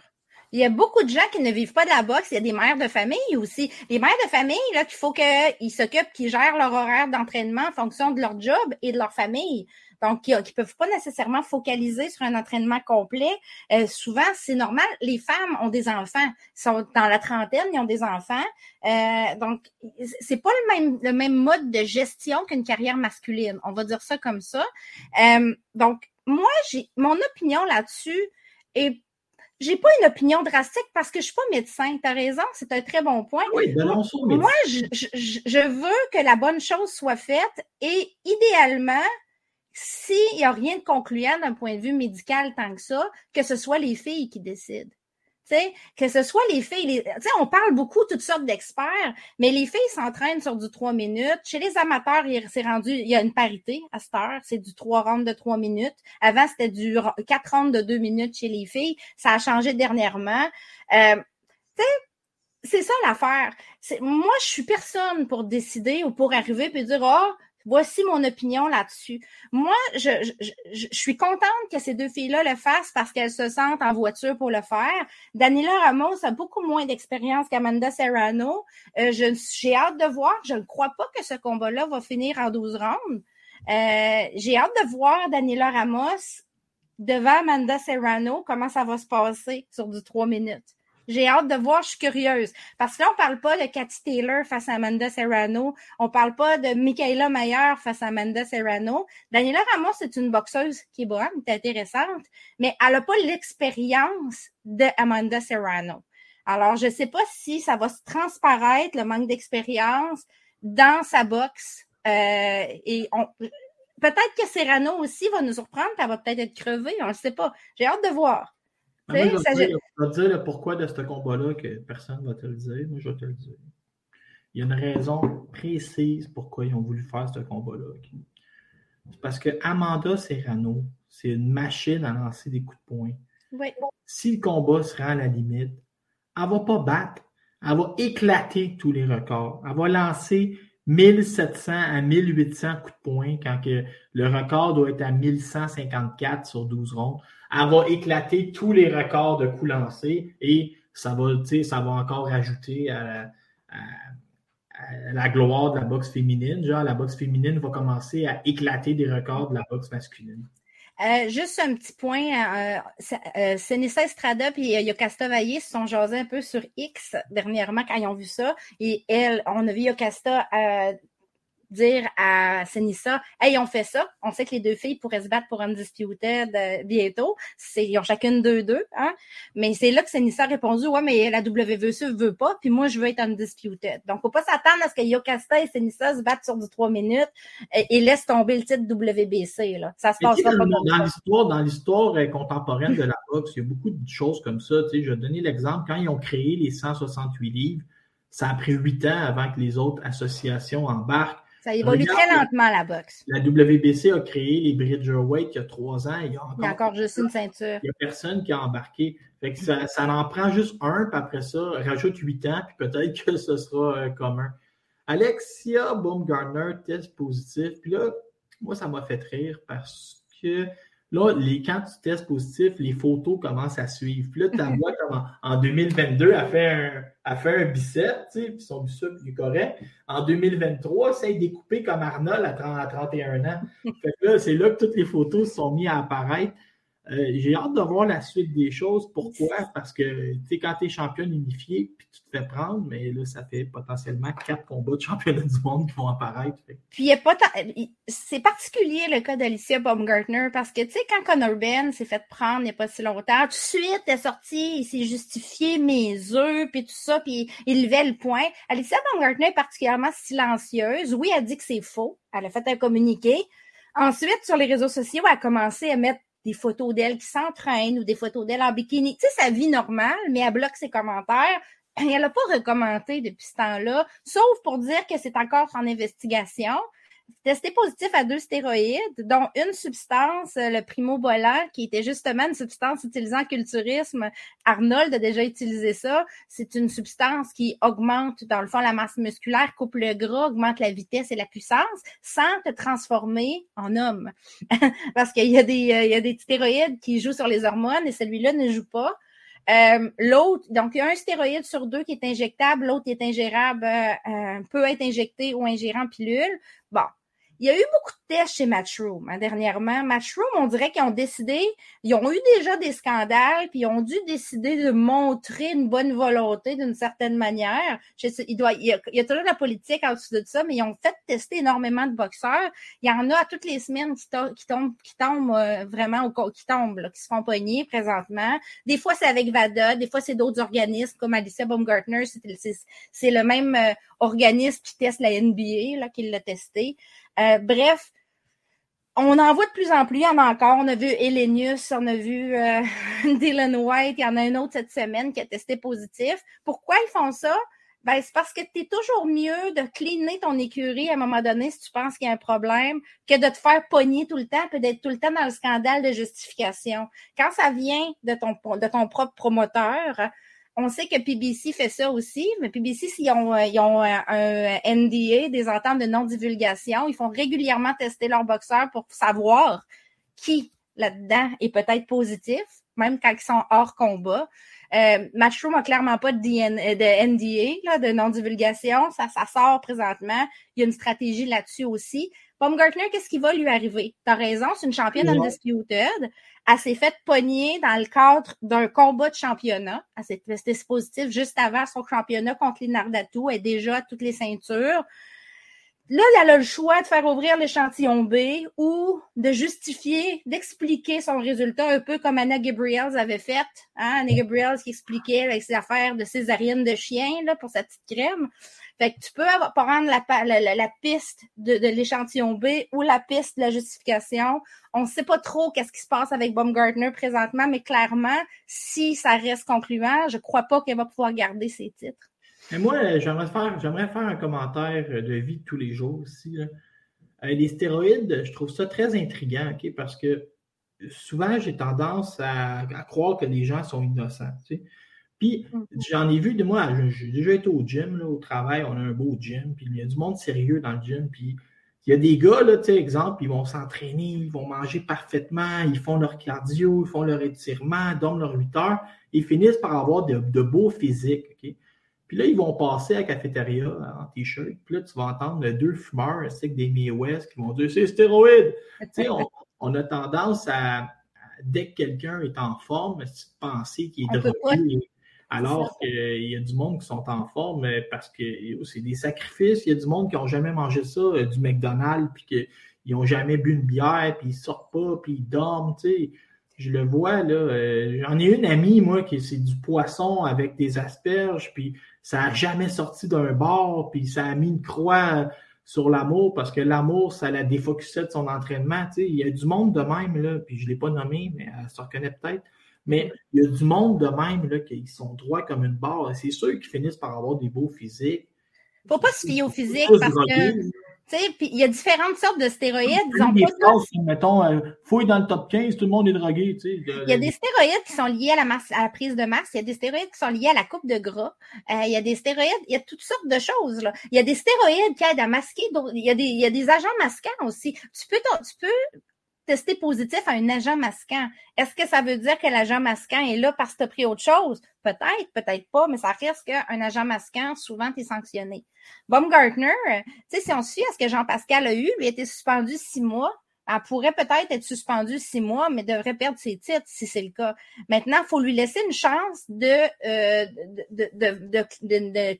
Il y a beaucoup de gens qui ne vivent pas de la boxe. Il y a des mères de famille aussi. Les mères de famille, là, qu'il faut qu'ils s'occupent, qu'ils gèrent leur horaire d'entraînement en fonction de leur job et de leur famille. Donc, qui ne peuvent pas nécessairement focaliser sur un entraînement complet. Euh, souvent, c'est normal. Les femmes ont des enfants, sont dans la trentaine, ils ont des enfants. Euh, donc, c'est pas le même, le même mode de gestion qu'une carrière masculine. On va dire ça comme ça. Euh, donc, moi, j'ai mon opinion là-dessus est j'ai pas une opinion drastique parce que je suis pas médecin. Tu as raison, c'est un très bon point. Oui, moi, je, je, veux que la bonne chose soit faite et idéalement, s'il n'y a rien de concluant d'un point de vue médical tant que ça, que ce soit les filles qui décident. Que ce soit les filles, les, on parle beaucoup toutes sortes d'experts, mais les filles s'entraînent sur du 3 minutes. Chez les amateurs, il s'est rendu, il y a une parité à cette heure, c'est du 3 rounds de 3 minutes. Avant, c'était du 4 rounds de 2 minutes chez les filles. Ça a changé dernièrement. Euh, c'est ça l'affaire. Moi, je suis personne pour décider ou pour arriver et dire, oh, Voici mon opinion là-dessus. Moi, je, suis contente que ces deux filles-là le fassent parce qu'elles se sentent en voiture pour le faire. Daniela Ramos a beaucoup moins d'expérience qu'Amanda Serrano. Euh, j'ai hâte de voir. Je ne crois pas que ce combat-là va finir en 12 rounds. Euh, j'ai hâte de voir Daniela Ramos devant Amanda Serrano, comment ça va se passer sur du 3 minutes. J'ai hâte de voir, je suis curieuse. Parce que là, on parle pas de Cathy Taylor face à Amanda Serrano. On parle pas de Michaela Mayer face à Amanda Serrano. Daniela Ramos, c'est une boxeuse qui est bonne, qui est intéressante, mais elle n'a pas l'expérience de Amanda Serrano. Alors, je sais pas si ça va se transparaître, le manque d'expérience, dans sa boxe. Euh, et on, peut-être que Serrano aussi va nous surprendre, elle va peut-être être crevée, on ne sait pas. J'ai hâte de voir. Moi, je, vais te dire le pourquoi de ce combat-là que personne ne va te le dire. Moi, je vais te le dire. Il y a une raison précise pourquoi ils ont voulu faire ce combat-là. Parce que Amanda Serrano, c'est une machine à lancer des coups de poing. Si le combat se rend à la limite, elle ne va pas battre. Elle va éclater tous les records. Elle va lancer 1700 à 1800 coups de poing quand que le record doit être à 1154 sur 12 rondes elle va éclater tous les records de coups lancés et ça va, ça va encore rajouter à, la gloire de la boxe féminine. Genre, la boxe féminine va commencer à éclater des records de la boxe masculine. Euh, juste un petit point, euh, euh, Estrada et Yocasta Vaillé se sont jasés un peu sur X dernièrement quand ils ont vu ça. Et elle, on a vu Yocasta dire à Senissa, hey, on fait ça. On sait que les deux filles pourraient se battre pour Undisputed euh, bientôt. C'est, ils ont chacune deux deux, hein. Mais c'est là que Senissa a répondu, ouais, mais la WVC veut pas, puis moi, je veux être Undisputed. Donc, faut pas s'attendre à ce que Yokasta et Senissa se battent sur du trois minutes et, laissent tomber le titre WBC, là. Ça se passe pas dans, dans l'histoire, dans l'histoire euh, contemporaine de la boxe, il y a beaucoup de choses comme ça. Tu sais, je vais donner l'exemple. Quand ils ont créé les 168 livres, ça a pris huit ans avant que les autres associations embarquent. Ça évolue très lentement, la boxe. La WBC a créé les Bridgerweight il y a trois ans. Il y a encore, juste une ceinture. Il n'y a personne qui a embarqué. ça, en prend juste un, puis après ça, rajoute huit ans, puis peut-être que ce sera euh, commun. Alexia Baumgartner, test positif. Puis là, moi, ça m'a fait rire parce que Là, les, quand tu testes positif, les photos commencent à suivre. Puis là, tu vois comme en, 2022, elle fait un, elle fait un bicep, tu sais, puis son bicep est correct. En 2023, c'est découpé comme Arnold à, 30, à 31 ans. Fait que là, c'est là que toutes les photos se sont mises à apparaître. Euh, j'ai hâte de voir la suite des choses. Pourquoi? Parce que, quand tu es championne unifiée, puis tu te fais prendre, mais là, ça fait potentiellement quatre combats de championnat du monde qui vont apparaître. Puis, a pas c'est particulier le cas d'Alicia Baumgartner parce que, tu sais, quand Conor Ben s'est fait prendre il n'y a pas si longtemps, tout de suite, elle est sortie, il s'est justifié mes œufs, puis tout ça, puis il levait le point. Alicia Baumgartner est particulièrement silencieuse. Oui, elle dit que c'est faux. Elle a fait un communiqué. Ensuite, sur les réseaux sociaux, elle a commencé à mettre des photos d'elle qui s'entraîne ou des photos d'elle en bikini. Tu sais, sa vie normale, mais elle bloque ses commentaires. Elle n'a pas recommenté depuis ce temps-là, sauf pour dire que c'est encore en investigation testé positif à deux stéroïdes, dont une substance, euh, le primobolan, qui était justement une substance utilisée en culturisme. Arnold a déjà utilisé ça. C'est une substance qui augmente, dans le fond, la masse musculaire, coupe le gras, augmente la vitesse et la puissance, sans te transformer en homme. Parce qu'il y, a des, euh, y a des stéroïdes qui jouent sur les hormones et celui-là ne joue pas. Euh, l'autre, donc il y a un stéroïde sur deux qui est injectable, l'autre est ingérable, peut être injecté ou ingéré en pilule. Bon, il y a eu beaucoup de tests chez Matchroom hein, dernièrement. Matchroom, on dirait qu'ils ont décidé, ils ont eu déjà des scandales, puis ils ont dû décider de montrer une bonne volonté d'une certaine manière. il, doit, il, y a, toujours la politique en dessous de ça, mais ils ont fait tester énormément de boxeurs. Il y en a à toutes les semaines qui, tombent, qui tombent euh, vraiment, qui tombent, qui se font pogner présentement. Des fois, c'est avec VADA, des fois, c'est d'autres organismes comme Alicia Baumgartner. C'est le même euh, organisme qui teste la NBA là, qui l'a testé. Euh, bref, on en voit de plus en plus, il y en a encore. On a vu Elenius, on a vu euh, Dylan White, il y en a un autre cette semaine qui a testé positif. Pourquoi ils font ça? Ben, c'est parce que tu toujours mieux de cleaner ton écurie à un moment donné si tu penses qu'il y a un problème que de te faire pogner tout le temps et d'être tout le temps dans le scandale de justification. Quand ça vient de ton, de ton propre promoteur, on sait que PBC fait ça aussi, mais PBC, s'ils ont, ils ont un, NDA, des ententes de non-divulgation, ils font régulièrement tester leurs boxeurs pour savoir qui là-dedans est peut-être positif, même quand ils sont hors combat. Euh, Matchroom n'a clairement pas de, de NDA, de non-divulgation. Ça, ça sort présentement. Il y a une stratégie là-dessus aussi. Baumgartner, qu'est-ce qui va lui arriver? T'as raison, c'est une championne undisputed. Elle s'est faite pogner dans le cadre d'un combat de championnat. Elle s'est testée positive juste avant son championnat contre Linardatou. Elle est déjà à toutes les ceintures. Là, elle a le choix de faire ouvrir l'échantillon B ou de justifier, d'expliquer son résultat un peu comme Anna Gabriels avait fait. Hein? Anna Gabriels qui expliquait avec ses affaires de césarienne de chien là, pour sa petite crème. Fait que tu peux prendre la, piste de, l'échantillon B ou la piste de la justification. On ne sait pas trop qu'est-ce qui se passe avec Baumgartner présentement, mais clairement, si ça reste concluant, je crois pas qu'elle va pouvoir garder ses titres. Moi, j'aimerais faire, un commentaire de vie de tous les jours aussi. Euh, les stéroïdes, je trouve ça très intriguant, OK? Parce que souvent, j'ai tendance à, croire que les gens sont innocents. Puis mm. j'en ai vu de moi, j'ai déjà été au gym, là, au travail, on a un beau gym, puis il y a du monde sérieux dans le gym, puis il y a des gars, là, tu sais, exemple, ils vont s'entraîner, ils vont manger parfaitement, ils font leur cardio, ils font leur étirement, dorment leurs 8 heures, ils finissent par avoir de, beaux physiques, OK? Puis là, ils vont passer à la cafétéria en t-shirt, puis là, tu vas entendre deux fumeurs, c'est que des Mae West, qui vont dire « c'est stéroïde! » Tu sais, on, a tendance à, dès que quelqu'un est en forme, penser qu'il est drogué alors qu'il y a du monde qui sont en forme parce que c'est des sacrifices. Il y a du monde qui n'ont jamais mangé ça, euh, du McDonald's, puis qu'ils n'ont jamais bu une bière, puis ils sortent pas, puis ils dorment, tu sais. Je le vois, là. Euh, j'en ai une amie, moi, qui c'est du poisson avec des asperges, puis ça n'a jamais sorti d'un bar, puis ça a mis une croix sur l'amour parce que l'amour, ça la défocusait de son entraînement. Tu sais. Il y a du monde de même, là, puis je ne l'ai pas nommé, mais elle se reconnaît peut-être. Mais il y a du monde de même là, qui sont droits comme une barre. C'est sûr qu'ils finissent par avoir des beaux physiques. Faut pas se fier au physique parce que. Il y a différentes sortes de stéroïdes. Disons des phrases, mettons, euh, fouille dans le top 15, tout le monde est drogué. il y a des stéroïdes qui sont liés à la, masse, à la prise de masse. Il y a des stéroïdes qui sont liés à la coupe de gras. Euh, il y a des stéroïdes, il y a toutes sortes de choses. Il y a des stéroïdes qui aident à masquer. Il y, a des, il y a des agents masquants aussi. Tu peux, tu peux testé positif à un agent masquant. Est-ce que ça veut dire que l'agent masquant est là parce que tu as pris autre chose? Peut-être, peut-être pas, mais ça risque qu'un agent masquant, souvent, tu es sanctionné. Baumgartner, tu sais, si on suit à ce que Jean-Pascal a eu, lui a été suspendu six mois. Elle pourrait peut-être être suspendue six mois, mais devrait perdre ses titres si c'est le cas. Maintenant, il faut lui laisser une chance de, euh, de, de,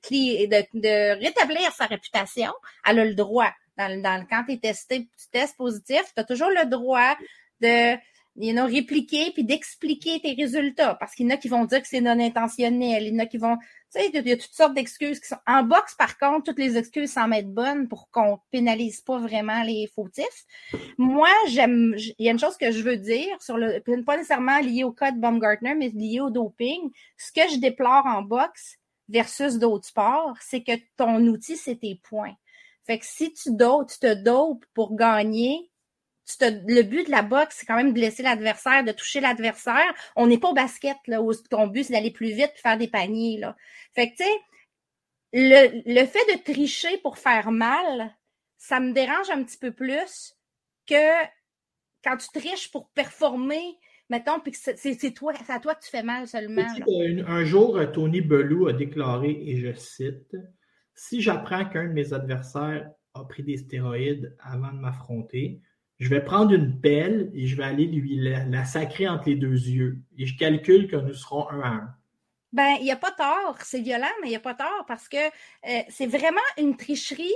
de rétablir sa réputation. Elle a le droit dans, quand tu es testé, tu testes positif, tu as toujours le droit de you répliquer puis d'expliquer tes résultats. Parce qu'il y en a qui vont dire que c'est non intentionnel, il y en a qui vont. Tu sais, il y a toutes sortes d'excuses qui sont. En boxe, par contre, toutes les excuses semblent être bonnes pour qu'on pénalise pas vraiment les fautifs. Moi, j'aime. Il y a une chose que je veux dire sur le. Pas nécessairement lié au cas de Baumgartner, mais lié au doping. Ce que je déplore en boxe versus d'autres sports, c'est que ton outil, c'est tes points. Fait que si tu dopes, tu te dopes pour gagner, tu te, le but de la boxe, c'est quand même de laisser l'adversaire, de toucher l'adversaire. On n'est pas au basket, là, où ton but, c'est d'aller plus vite et faire des paniers, là. Fait que, tu sais, le, le fait de tricher pour faire mal, ça me dérange un petit peu plus que quand tu triches pour performer, mettons, puis que c'est toi, à toi que tu fais mal seulement. Un jour, Tony Bellew a déclaré, et je cite, si j'apprends qu'un de mes adversaires a pris des stéroïdes avant de m'affronter, je vais prendre une pelle et je vais aller lui la, sacrer entre les deux yeux. Et je calcule que nous serons un à un. Ben, il n'y a pas tort. C'est violent, mais il n'y a pas tort parce que euh, c'est vraiment une tricherie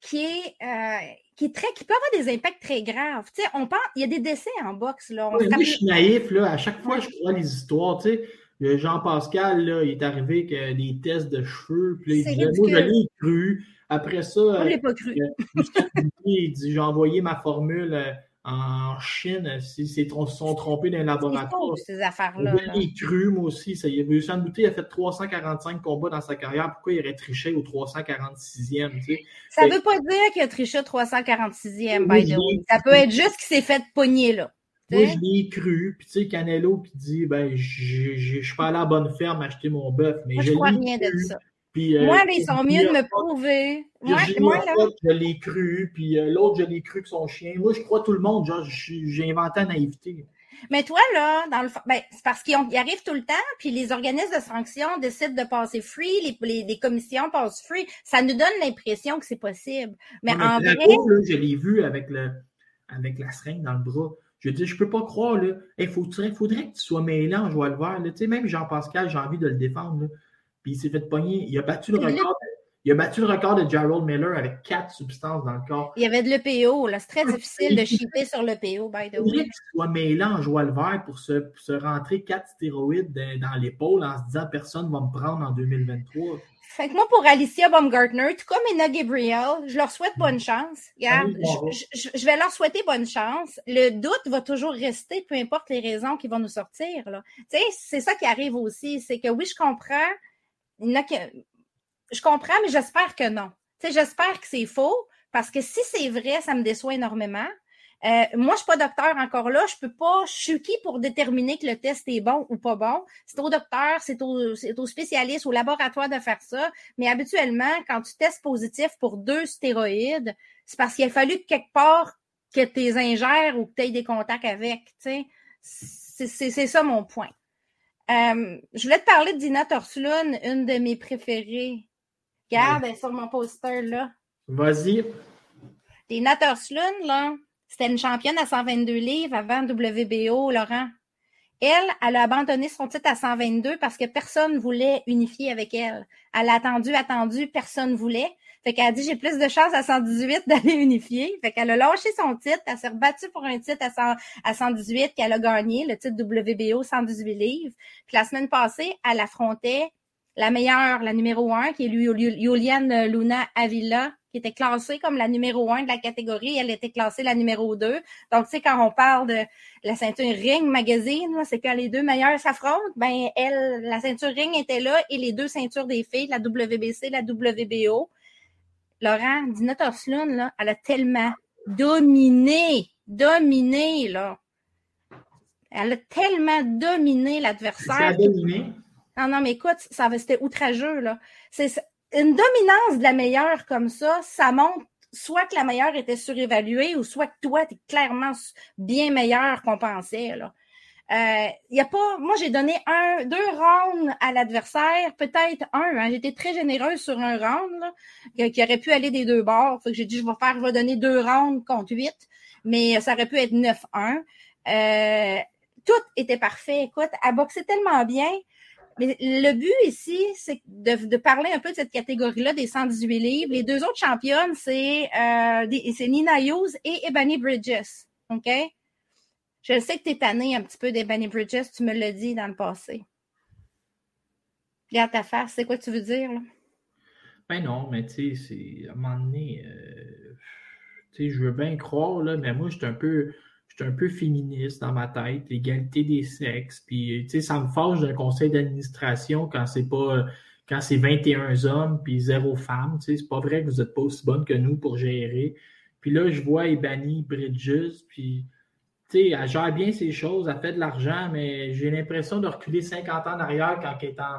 qui est, euh, qui est très, qui peut avoir des impacts très graves. Tu sais, on pense, il y a des décès en boxe, là. je suis naïf, là. À chaque fois, je crois les histoires, tu sais. Jean-Pascal, là, il est arrivé que des tests de cheveux, puis il disait, moi, je l'ai cru. Après ça, pas cru. il dit, j'ai envoyé ma formule en Chine, s'ils se sont trompés dans les laboratoire. ces affaires-là. Il est cru, moi aussi. Ça, il, Usain Bouté a fait 345 combats dans sa carrière. Pourquoi il aurait triché au 346e? Tu sais? Ça ne veut pas dire qu'il a triché au 346e, by the way. Ça peut être juste qu'il s'est fait pogner là. Moi, je l'ai cru. Puis, tu sais, Canelo qui dit, ben, je suis pas allé à la bonne ferme acheter mon bœuf. Mais je, je crois rien de ça. Euh, moi, ils sont mieux de me prouver. Moi, moi là... je l'ai cru, puis euh, l'autre, je l'ai cru que son chien. Moi, je crois tout le monde. Genre, j'ai inventé la naïveté. Mais toi, là, dans le ben, c'est parce qu'ils arrivent tout le temps, puis les organismes de sanction décident de passer free, les, les, commissions passent free. Ça nous donne l'impression que c'est possible. Mais, en vrai. je l'ai vu avec, le, avec la seringue dans le bras. Je dis, je peux pas croire, là. Il faudrait, faudrait que tu sois mêlé en joie le vert. Tu sais, même Jean-Pascal, j'ai envie de le défendre. Là. Puis il s'est fait pogner. Il a battu le record. Il a battu le record de Gerald Miller avec quatre substances dans le corps. Il y avait de l'EPO. C'est très difficile de chipper sur l'EPO, by the way. Il soit mêlé en joie le vert pour se, pour se rentrer quatre stéroïdes dans, l'épaule en se disant personne ne va me prendre en 2023. Fait que moi, pour Alicia Baumgartner, tout comme Ena Gabriel, je leur souhaite bonne chance. Regarde, je, vais leur souhaiter bonne chance. Le doute va toujours rester, peu importe les raisons qui vont nous sortir. Tu sais, c'est ça qui arrive aussi. C'est que oui, je comprends je comprends, mais j'espère que non. j'espère que c'est faux, parce que si c'est vrai, ça me déçoit énormément. Euh, moi, je suis pas docteur encore là. Je peux pas. Je suis qui pour déterminer que le test est bon ou pas bon? C'est au docteur, c'est au, au spécialiste, au laboratoire de faire ça. Mais habituellement, quand tu testes positif pour deux stéroïdes, c'est parce qu'il a fallu que quelque part que tu les ingères ou que tu aies des contacts avec. C'est ça mon point. Euh, je voulais te parler de Dina Torslund, une de mes préférées. Regarde, sur mon poster là. Vas-y. Dina Torslund, là, c'était une championne à 122 livres avant WBO, Laurent. Elle, elle a abandonné son titre à 122 parce que personne ne voulait unifier avec elle. Elle a attendu, attendu, personne ne voulait. Fait qu'elle a dit, j'ai plus de chances à 118 d'aller unifier. Fait qu'elle a lâché son titre. Elle s'est rebattue pour un titre à, à 118 qu'elle a gagné, le titre WBO 118 livres. Puis la semaine passée, elle affrontait la meilleure, la numéro un, qui est Juliane Luna Avila, qui était classée comme la numéro un de la catégorie. Elle était classée la numéro deux. Donc, tu sais, quand on parle de la ceinture Ring Magazine, c'est quand les deux meilleures s'affrontent, ben, elle, la ceinture Ring était là et les deux ceintures des filles, la WBC, la WBO. Laurent, Dina Torslund, là, elle a tellement dominé, dominé, là. Elle a tellement dominé l'adversaire. Dominé? Non, non, mais écoute, ça c'était outrageux, là. C'est une dominance de la meilleure comme ça, ça montre soit que la meilleure était surévaluée ou soit que toi, tu es clairement bien meilleur qu'on pensait, là. Euh, y a pas, moi, j'ai donné un, deux rounds à l'adversaire, peut-être un. Hein, J'étais très généreuse sur un round qui, aurait pu aller des deux bords. J'ai dit, je vais faire, je vais donner deux rounds contre huit, mais ça aurait pu être 9-1. Euh, tout était parfait. Écoute, elle boxait tellement bien. Mais le but ici, c'est de, parler un peu de cette catégorie-là des 118 livres. Les deux autres championnes, c'est euh, Nina Hughes et Ebony Bridges. OK? Je sais que tu es tanné un petit peu des Benny Bridges, tu me l'as dit dans le passé. Regarde ta face, c'est quoi tu veux dire? Ben non, mais tu sais, c'est à un moment donné, euh, tu sais, je veux bien croire, là, mais moi, je suis un peu. Un peu féministe dans ma tête, l'égalité des sexes. Puis, tu sais, ça me fâche d'un conseil d'administration quand c'est pas quand c'est 21 hommes puis zéro femme. Tu sais, c'est pas vrai que vous n'êtes pas aussi bonne que nous pour gérer. Puis là, je vois Ebony Bridges, puis sais, elle gère bien ses choses, elle fait de l'argent, mais j'ai l'impression de reculer 50 ans en arrière quand elle, est en,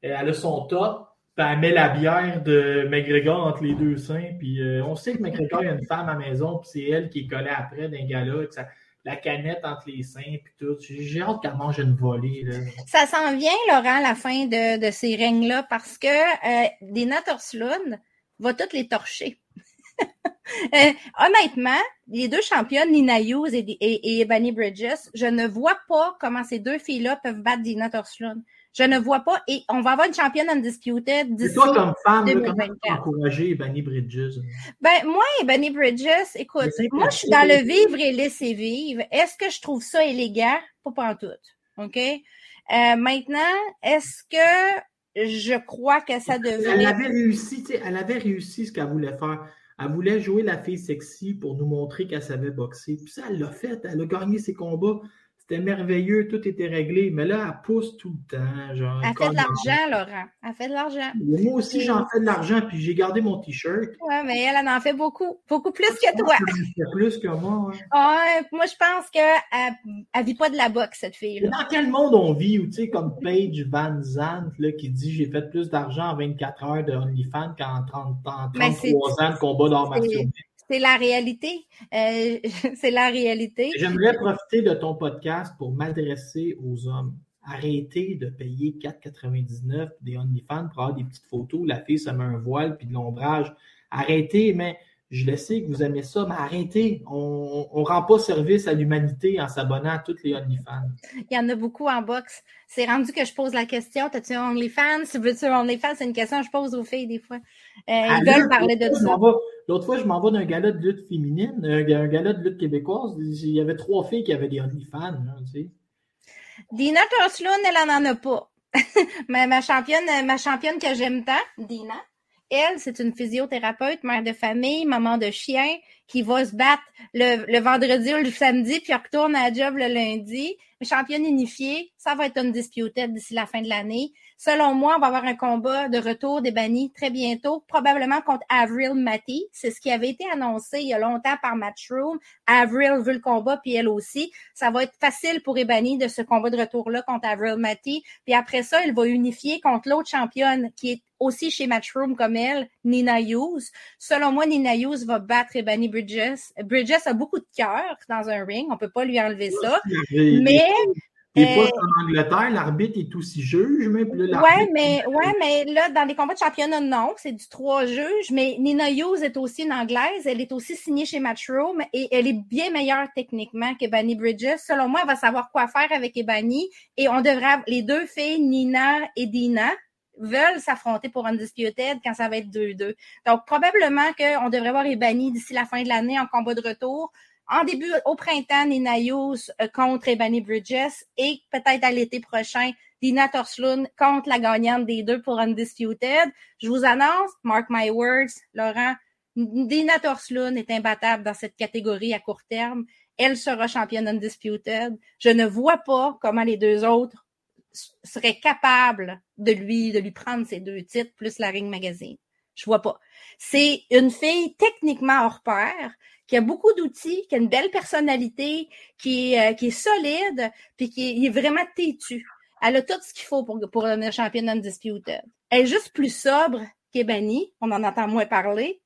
elle a son top, elle met la bière de McGregor entre les deux seins, puis euh, on sait que McGregor a une femme à la maison, puis c'est elle qui est collée après d'un gars-là, la canette entre les seins, puis tout. J'ai hâte qu'elle mange une volée. Ça s'en vient, Laurent, la fin de, ces règnes-là, parce que euh, Dina va toutes les torcher. Euh, honnêtement, les deux championnes, Nina Hughes et, et, Bunny Bridges, je ne vois pas comment ces deux filles-là peuvent battre Dina Torslund. Je ne vois pas. Et on va avoir une championne undisputed d'ici toi, comme femme, comment encourager Bunny Bridges? Ben, moi et Bunny Bridges, écoute, moi, je suis dans le vivre et laisser vivre. Est-ce que je trouve ça élégant? Pas pas tout. OK? Euh, maintenant, est-ce que je crois que ça devrait... Elle avait réussi, elle avait réussi ce qu'elle voulait faire Elle voulait jouer la fille sexy pour nous montrer qu'elle savait boxer. Puis ça, elle l'a fait. Elle a gagné ses combats. C'était merveilleux, tout était réglé. Mais là, elle pousse tout le temps. Genre, elle fait de l'argent, Laurent. Elle fait de l'argent. Moi aussi, j'en fais de l'argent, puis j'ai gardé mon T-shirt. Oui, mais elle, en fait beaucoup. Beaucoup plus que toi. Elle plus que moi. Ouais. moi, je pense qu'elle ne vit pas de la boxe, cette fille-là. Dans quel monde on vit, tu sais, comme Paige Van Zandt, là, qui dit j'ai fait plus d'argent en 24 heures de OnlyFans qu'en 30, 33 ans de combat d'art martiaux c'est la réalité. Euh, c'est la réalité. J'aimerais profiter de ton podcast pour m'adresser aux hommes. Arrêtez de payer 4,99 des OnlyFans pour avoir des petites photos. La fille se met un voile puis de l'ombrage. Arrêtez, mais je le sais que vous aimez ça, mais arrêtez. On ne rend pas service à l'humanité en s'abonnant à toutes les OnlyFans. Il y en a beaucoup en boxe. C'est rendu que je pose la question T'as-tu un OnlyFans? Veux-tu un OnlyFans? C'est une question que je pose aux filles des fois. Euh, ils veulent parler de ça. L'autre fois, je m'en vais d'un gala de lutte féminine, un, gala de lutte québécoise. Il y avait trois filles qui avaient des OnlyFans. Dina Torslund, elle n'en a pas. mais ma championne, ma championne que j'aime tant, Dina, elle, c'est une physiothérapeute, mère de famille, maman de chien, qui va se battre le, vendredi ou le samedi, puis retourne à la job le lundi. Championne unifiée, ça va être une disputed d'ici la fin de l'année. Selon moi, on va avoir un combat de retour des bannis très bientôt, probablement contre Avril Matty. C'est ce qui avait été annoncé il y a longtemps par Matchroom. Avril veut le combat, puis elle aussi. Ça va être facile pour Ebony de ce combat de retour-là contre Avril Matty. Puis après ça, il va unifier contre l'autre championne qui est aussi chez Matchroom comme elle, Nina Hughes. Selon moi, Nina Hughes va battre Ebony Bridges. Bridges a beaucoup de cœur dans un ring. On peut pas lui enlever ça. Mais et pas en Angleterre, l'arbitre est aussi juge, mais ouais, mais ouais, mais là, dans les combats de championnat, non, c'est du trois juges. Mais Nina Hughes est aussi une anglaise, elle est aussi signée chez Matchroom et elle est bien meilleure techniquement qu'Ebony Bridges. Selon moi, elle va savoir quoi faire avec Ebony et on devrait les deux filles, Nina et Dina, veulent s'affronter pour Undisputed quand ça va être 2-2. Donc, probablement qu'on devrait voir Ebony d'ici la fin de l'année en combat de retour en début, au printemps, Nina euh, contre Ebony Bridges et peut-être à l'été prochain, Dina Torslund contre la gagnante des deux pour Undisputed. Je vous annonce, mark my words, Laurent, Dina Torslund est imbattable dans cette catégorie à court terme. Elle sera championne Undisputed. Je ne vois pas comment les deux autres seraient capables de lui, de lui prendre ces deux titres plus la Ring Magazine. Je vois pas. C'est une fille techniquement hors pair qui a beaucoup d'outils, qui a une belle personnalité, qui est, euh, qui est solide, puis qui est, vraiment têtue. Elle a tout ce qu'il faut pour, pour devenir championne Undisputed. Elle est juste plus sobre qu'Ebony. On en entend moins parler.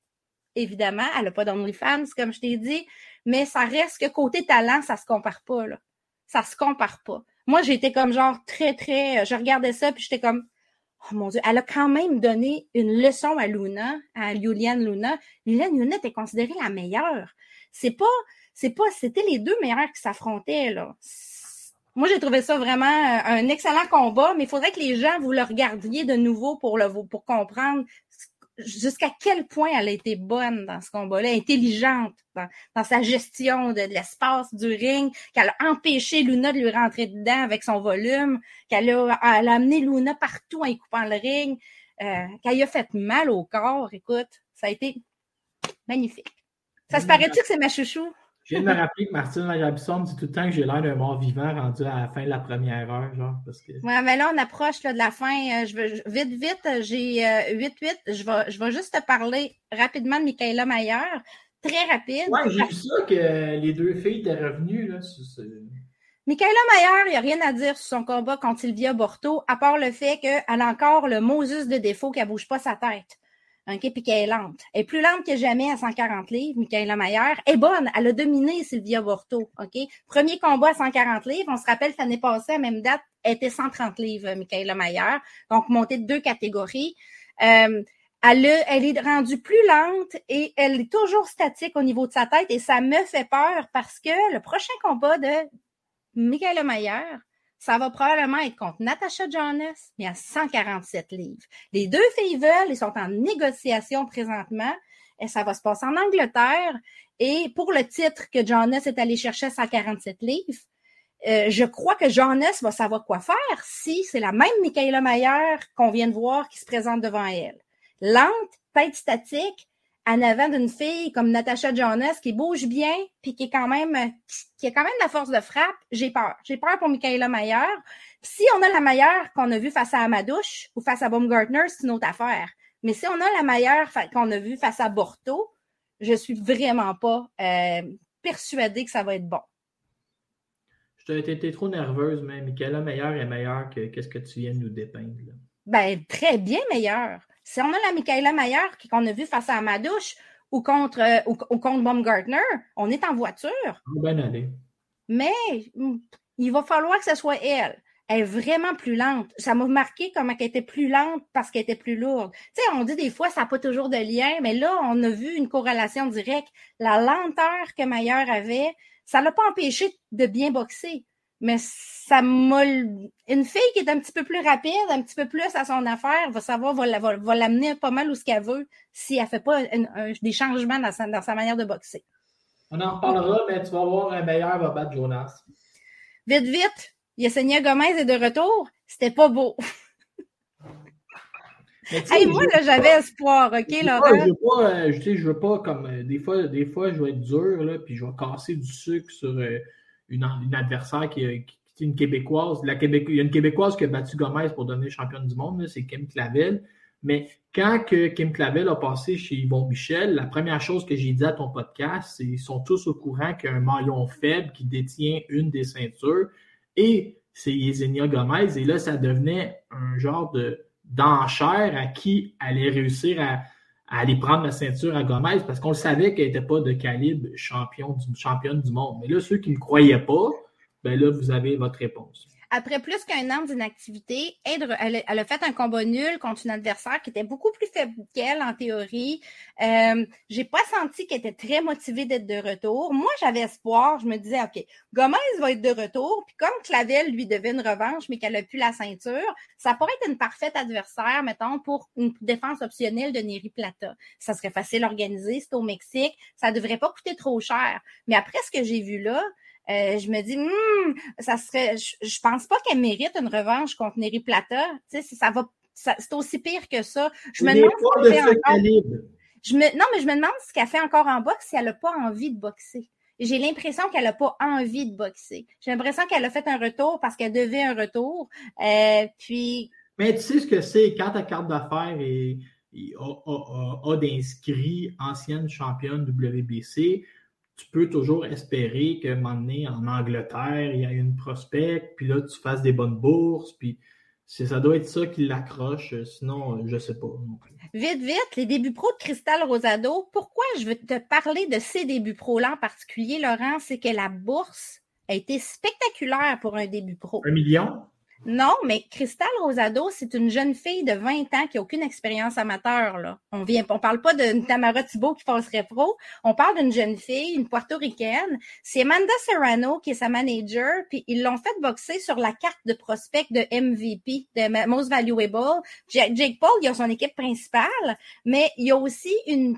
Évidemment, elle n'a pas d'OnlyFans, comme je t'ai dit, mais ça reste que côté talent, ça se compare pas, là. Ça se compare pas. Moi, j'étais comme genre très, très. Je regardais ça, puis j'étais comme Oh mon Dieu, elle a quand même donné une leçon à Luna, à Juliane Luna. Juliane Luna était considérée la meilleure. C'est pas, c'est pas, c'était les deux meilleurs qui s'affrontaient, là. Moi, j'ai trouvé ça vraiment euh, un excellent combat, mais il faudrait que les gens vous le regardiez de nouveau pour le, pour comprendre jusqu'à quel point elle a été bonne dans ce combat-là, intelligente dans, sa gestion de, l'espace du ring, qu'elle a empêché Luna de lui rentrer dedans avec son volume, qu'elle a, a amené Luna partout en y coupant le ring, euh, qu'elle a fait mal au corps. Écoute, ça a été magnifique. Ça se paraît-tu que c'est ma chouchou? Je viens de me rappeler que Martine Larabisson dit tout le temps que j'ai l'air d'un mort vivant rendu à la fin de la première heure, genre. Parce que... Ouais, mais là, on approche de la fin. Euh, je veux, vite, vite, j'ai 8-8. Euh, je vais, je vais juste te parler rapidement de Michaela Mayer. Très rapide. Ouais, j'ai vu ça que les deux filles étaient revenues. Là, Michaela Mayer, il n'y a rien à dire sur son combat contre Sylvia Borto, à part le fait qu'elle a encore le Moses de défaut qu'elle ne bouge pas sa tête. OK, puis qu'elle est lente. Elle est plus lente que jamais à 140 livres, Michaela Mayer. Elle est bonne, elle a dominé Sylvia Borto. OK? Premier combat à 140 livres. On se rappelle, l'année passée, à même date, elle était 130 livres, Michaela Mayer. Donc, montée de deux catégories. Euh, elle, elle est rendue plus lente et elle est toujours statique au niveau de sa tête et ça me fait peur parce que le prochain combat de Michaela Mayer, ça va probablement être contre Natasha Jonas, mais à 147 livres. Les deux filles veulent, ils sont en négociation présentement, et ça va se passer en Angleterre. Et pour le titre que Jonas est allé chercher à 147 livres, euh, je crois que Jonas va savoir quoi faire si c'est la même Michaela Mayer qu'on vient de voir qui se présente devant elle. Lente, tête statique, en avant d'une fille comme Natasha Jonas qui bouge bien puis qui est quand même qui a quand même la force de frappe, j'ai peur. J'ai peur pour Michaela Mayer. Si on a la meilleure qu'on a vue face à Amadouche ou face à Baumgartner, c'est une autre affaire. Mais si on a la meilleure qu'on a vue face à Borto, je suis vraiment pas euh, persuadée que ça va être bon. Je t'ai été trop nerveuse, mais Michaela Meilleur est meilleure que ce que tu viens de nous dépeindre. Ben, très bien meilleure. Si on a la Michaela Mayer qu'on a vue face à ou contre, euh, ou, contre Baumgartner, on est en voiture. Ben allez. Mais mm, il va falloir que ce soit elle. Elle est vraiment plus lente. Ça m'a marqué comme elle était plus lente parce qu'elle était plus lourde. Tu sais, on dit des fois, ça n'a pas toujours de lien, mais là, on a vu une corrélation directe. La lenteur que Mayer avait, ça ne l'a pas empêché de bien boxer mais ça m'a. Une fille qui est un petit peu plus rapide, un petit peu plus à son affaire, va savoir, va, l'amener pas mal où ce qu'elle veut si elle ne fait pas des changements dans sa, dans sa, manière de boxer. On en reparlera, mais tu vas voir, un meilleur va battre Jonas. Vite, vite, Yesenia Gomez est de retour. C'était pas beau. hey, moi, là, j'avais espoir, OK, Laurent? je veux pas, euh, je, je veux pas comme euh, des fois, des fois, je vais être dur, là, puis je vais casser du sucre sur. Euh, une, adversaire qui, est une Québécoise. La il y a une Québécoise qui a battu Gomez pour devenir championne du monde, c'est Kim Clavel. Mais quand que Kim Clavel a passé chez Yvon Michel, la première chose que j'ai dit à ton podcast, c'est qu'ils sont tous au courant qu'il y a un maillon faible qui détient une des ceintures et c'est Yesenia Gomez. Et là, ça devenait un genre de d'enchère à qui allait réussir à, à aller prendre la ceinture à Gomez parce qu'on le savait qu'elle n'était pas de calibre champion du, championne du monde. Mais là, ceux qui ne croyaient pas, ben là, vous avez votre réponse. Après plus qu'un an d'inactivité, elle, a fait un combat nul contre une adversaire qui était beaucoup plus faible qu'elle en théorie. Euh, j'ai pas senti qu'elle était très motivée d'être de retour. Moi, j'avais espoir. Je me disais, OK, Gomez va être de retour. Puis comme Clavel lui devait une revanche, mais qu'elle a plus la ceinture, ça pourrait être une parfaite adversaire, mettons, pour une défense optionnelle de Neri Plata. Ça serait facile à organiser. C'est au Mexique. Ça devrait pas coûter trop cher. Mais après ce que j'ai vu là, euh, je me dis, hmm, ça serait, je, pense pas qu'elle mérite une revanche contre Neri Plata. Tu sais, ça va, c'est aussi pire que ça. Je me demande ce qu'elle fait encore. Je me, non, mais je me demande ce qu'elle fait encore en boxe si elle n'a pas envie de boxer. J'ai l'impression qu'elle n'a pas envie de boxer. J'ai l'impression qu'elle a fait un retour parce qu'elle devait un retour. Euh, puis. Mais tu sais ce que c'est quand ta carte d'affaires est, a, a d'inscrits ancienne championne WBC tu peux toujours espérer qu'à un moment donné, en Angleterre, il y a une prospect, puis là, tu fasses des bonnes bourses, puis ça doit être ça qui l'accroche, sinon, je ne sais pas. Vite, vite, les débuts pro de Cristal Rosado. Pourquoi je veux te parler de ces débuts pro-là en particulier, Laurent? C'est que la bourse a été spectaculaire pour un début pro. Un million? Non, mais Cristal Rosado, c'est une jeune fille de 20 ans qui n'a aucune expérience amateur. Là. On vient, on parle pas de Tamara Thibault qui passerait pro. On parle d'une jeune fille, une portoricaine. C'est Amanda Serrano qui est sa manager, puis ils l'ont fait boxer sur la carte de prospect de MVP, de Most Valuable. Jake Paul, il a son équipe principale, mais il y a aussi une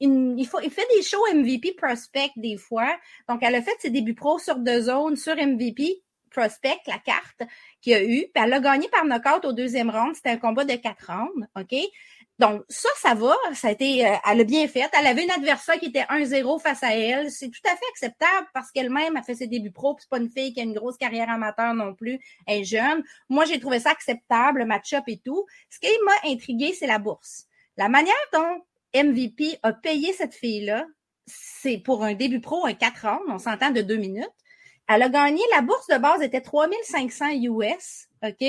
il, faut, il fait des shows MVP prospect des fois. Donc, elle a fait ses débuts pro sur deux zones, sur MVP prospect, la carte qu'il a eu. Puis elle a gagné par knockout au deuxième round. C'était un combat de quatre rounds. OK? Donc, ça, ça va. Ça a été, euh, elle a bien fait. Elle avait une adversaire qui était 1-0 face à elle. C'est tout à fait acceptable parce qu'elle-même a fait ses débuts pro. c'est pas une fille qui a une grosse carrière amateur non plus. Elle est jeune. Moi, j'ai trouvé ça acceptable, le match-up et tout. Ce qui m'a intrigué, c'est la bourse. La manière dont MVP a payé cette fille-là, c'est pour un début pro, un 4 rounds, on s'entend de deux minutes. Elle a gagné, la bourse de base était 3500 US, OK?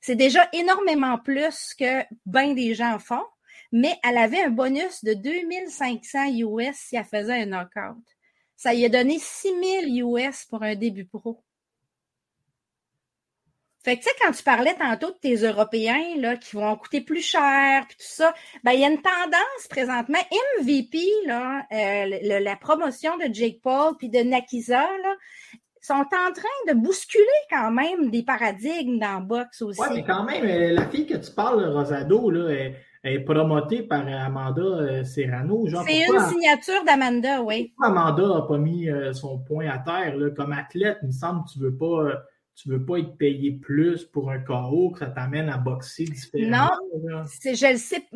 C'est déjà énormément plus que bien des gens font, mais elle avait un bonus de 2500 US si elle faisait un knockout. Ça lui a donné 6000 US pour un début pro. Fait que, tu sais, quand tu parlais tantôt de tes Européens, là, qui vont coûter plus cher, puis tout ça, ben, il y a une tendance présentement. MVP, là, euh, la promotion de Jake Paul puis de Nakisa, là, sont en train de bousculer quand même des paradigmes dans le boxe aussi. Oui, mais quand même, euh, la fille que tu parles, Rosado, là, elle, est promotée par Amanda euh, Serrano. C'est une signature d'Amanda, oui. Amanda n'a pas mis euh, son point à terre là, comme athlète? Il me semble que tu veux pas tu veux pas être payé plus pour un KO, que ça t'amène à boxer différemment. Non, je le sais.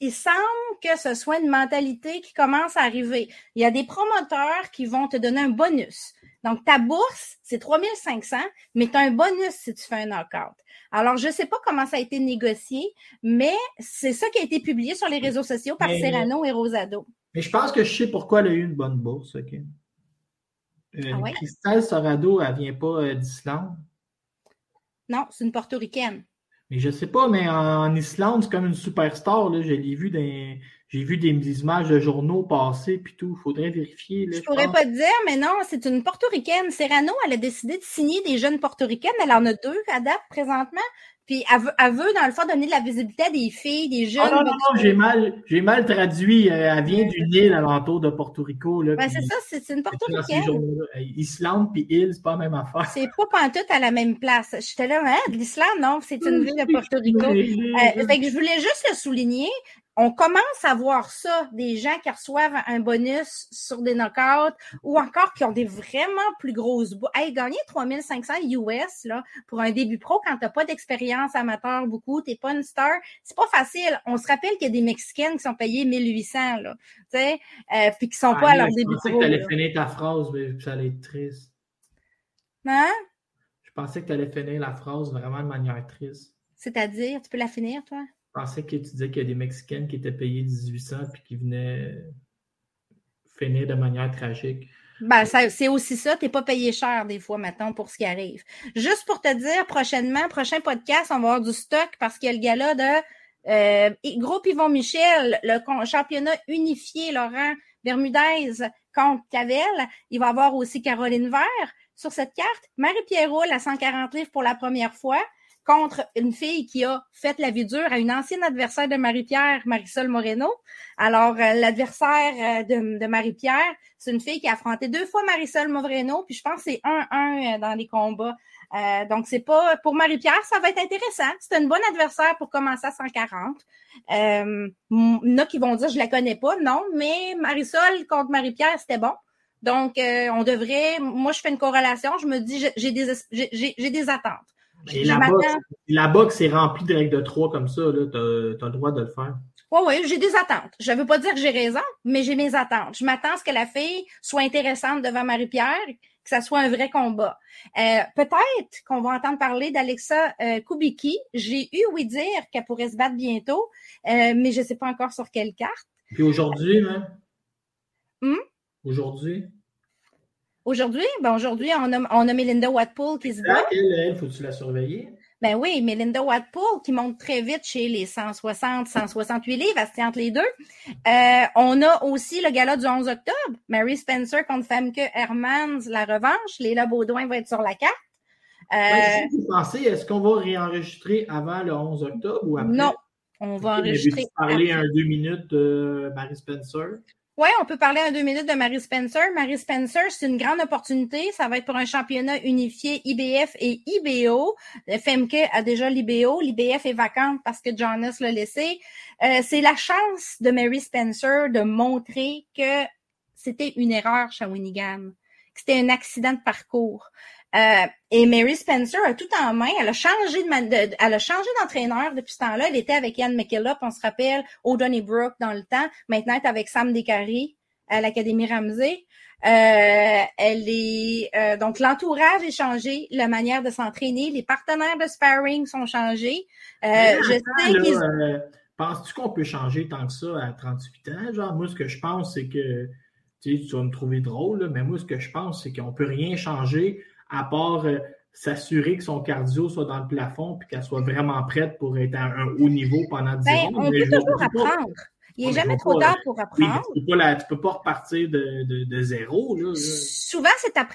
Il semble que ce soit une mentalité qui commence à arriver. Il y a des promoteurs qui vont te donner un bonus. Donc, ta bourse, c'est 3500, mais tu as un bonus si tu fais un knockout. Alors, je ne sais pas comment ça a été négocié, mais c'est ça qui a été publié sur les réseaux sociaux par Serrano et Rosado. Mais je pense que je sais pourquoi elle a eu une bonne bourse, OK? Euh, ah Christelle Sorado, elle vient pas euh, d'Islande? Non, c'est une portoricaine. Mais je sais pas, mais en, Islande, c'est comme une superstar. Là. Je l'ai vu dans, j'ai vu des, images de journaux passer puis tout. Il faudrait vérifier. je, ne pourrais pas te dire, mais non, c'est une portoricaine. Serrano, elle a décidé de signer des jeunes portoricaines. Elle en a deux à date présentement. Puis elle veut, dans le fond, donner de la visibilité à des filles, des jeunes. Ah non, non, non, j'ai mal, j'ai mal traduit. Euh, elle vient d'une île alentour de Porto Rico. Là, ben, c'est ça, c'est une portoricaine. Islande puis île, c'est pas la même affaire. C'est pas pantoute à la même place. J'étais là, hein, l'Islande, non, c'est une ville de Porto Rico. Euh, fait que je voulais juste le souligner on commence à voir ça, des gens qui reçoivent un bonus sur des knockouts ou encore qui ont des vraiment plus grosses bouts. Hey, gagner 3500 US là, pour un début pro quand t'as pas d'expérience amateur beaucoup, t'es pas une star, c'est pas facile. On se rappelle qu'il y a des Mexicaines qui sont payées 1800 là, tu sais, euh, puis qui sont pas à leur début pro. Je pensais que t'allais finir ta phrase, mais ça allait être triste. Hein? Je pensais que t'allais finir la phrase vraiment de manière triste. C'est-à-dire, tu peux la finir, toi? Pensais que tu disais qu'il y a des Mexicaines qui étaient payées 1800 puis qui venaient finir de manière tragique. Ben, c'est aussi ça, tu n'es pas payé cher des fois maintenant pour ce qui arrive. Juste pour te dire, prochainement, prochain podcast, on va avoir du stock parce qu'il y a le gala de euh, Groupe Yvon Michel, le championnat unifié, Laurent Bermudez contre Cavel. Il va y avoir aussi Caroline Vert sur cette carte. Marie-Pierre Roule à 140 livres pour la première fois contre une fille qui a fait la vie dure à une ancienne adversaire de Marie-Pierre, Marisol Moreno. Alors, euh, l'adversaire euh, de, Marie-Pierre, c'est une fille qui a affronté deux fois Marisol Moreno, puis je pense que c'est 1-1 euh, dans les combats. donc, c'est pas pour Marie-Pierre, ça va être intéressant. C'est une bonne adversaire pour commencer à 140. Euh, il qui vont dire je la connais pas, non, mais Marisol contre Marie-Pierre, c'était bon. Donc, on devrait, moi, je fais une corrélation, je me dis, j'ai des, j'ai des attentes. Et la, boxe, est remplie de règles de trois comme ça, tu as, le droit de le faire. Oui, oui, j'ai des attentes. Je ne veux pas dire que j'ai raison, mais j'ai mes attentes. Je m'attends à ce que la fille soit intéressante devant Marie-Pierre, que ça soit un vrai combat. Euh, peut-être qu'on va entendre parler d'Alexa euh, Kubicki. J'ai eu oui dire qu'elle pourrait se battre bientôt, euh, mais je ne sais pas encore sur quelle carte. Puis aujourd'hui, hein? Hmm? Aujourd'hui? Aujourd'hui, ben aujourd'hui, on a, on a Melinda Watpool qui se bat. Elle, faut-tu la surveiller? Ben oui, Melinda Watpool qui monte très vite chez les 160, 168 livres, elle se tient entre les deux. Euh, on a aussi le gala du 11 octobre, Mary Spencer contre Femke Hermans, la revanche. Léla Baudouin va être sur la carte. Euh, vous pensez, est-ce qu'on va réenregistrer avant le 11 octobre ou après? Non, on va enregistrer. parler un deux minutes de Mary Spencer? Oui, on peut parler en deux minutes de Mary Spencer. Mary Spencer, c'est une grande opportunité. Ça va être pour un championnat unifié IBF et IBO. Femke a déjà l'IBO. L'IBF est vacante parce que Jonas l'a laissé. Euh, c'est la chance de Mary Spencer de montrer que c'était une erreur Shawinigan, que c'était un accident de parcours. Euh, et Mary Spencer a tout en main. Elle a changé de, elle a changé d'entraîneur depuis ce temps-là. Elle était avec Ian McKillop, on se rappelle, au Donnybrook dans le temps. Maintenant, elle est avec Sam Descaries à l'Académie Ramsey. Euh, elle est euh, donc l'entourage est changé, la manière de s'entraîner, les partenaires de sparring sont changés. je sais Penses-tu qu'on peut changer tant que ça à 38 ans? Genre, moi, ce que je pense, c'est que tu, sais, tu vas me trouver drôle, mais moi, ce que je pense, c'est qu'on peut rien changer à part euh, s'assurer que son cardio soit dans le plafond et qu'elle soit vraiment prête pour être à un haut niveau pendant 10 ben, On peut toujours apprendre. Il n'est jamais trop tard pour apprendre. tu ne peux, pas repartir de, zéro. Souvent, c'est ta,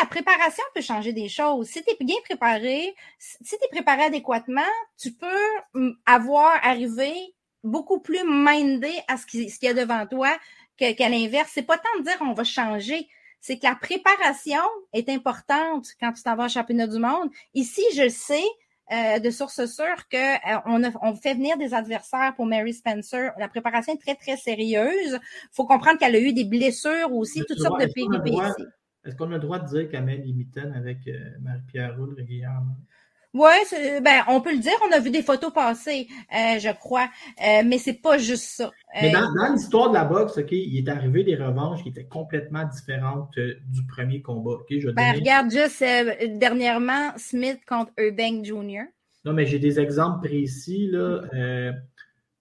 la préparation peut changer des choses. Si tu es bien préparé, si tu es préparé adéquatement, tu peux mm, avoir arrivé beaucoup plus mindé à ce qu'il y a devant toi qu'à l'inverse. C'est pas tant de dire on va changer c'est que la préparation est importante quand tu t'en vas au championnat du monde. Ici, je sais euh, de source sûre qu'on euh, on fait venir des adversaires pour Mary Spencer. La préparation est très, très sérieuse. Il faut comprendre qu'elle a eu des blessures aussi, toutes sortes de péripéties. Est-ce qu'on a le droit de dire qu'elle met les avec euh, Marie-Pierre Roule régulièrement? Oui, ben, on peut le dire, on a vu des photos passer, euh, je crois, euh, mais c'est pas juste ça. Mais dans, l'histoire de la boxe, OK, il est arrivé des revanches qui étaient complètement différentes du premier combat. OK, je ben, regarde juste dernièrement Smith contre Eubank Jr. Non, mais j'ai des exemples précis. Là.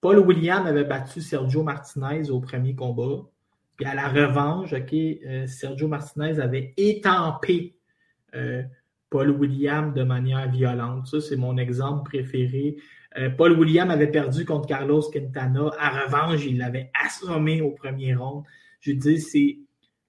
Paul William avait battu Sergio Martinez au premier combat. Puis à la revanche, OK, euh, Sergio Martinez avait étampé euh, Paul William de manière violente. Ça, c'est mon exemple préféré. Euh, Paul William avait perdu contre Carlos Quintana. À revanche, il l'avait assommé au premier round. Je dis, c'est,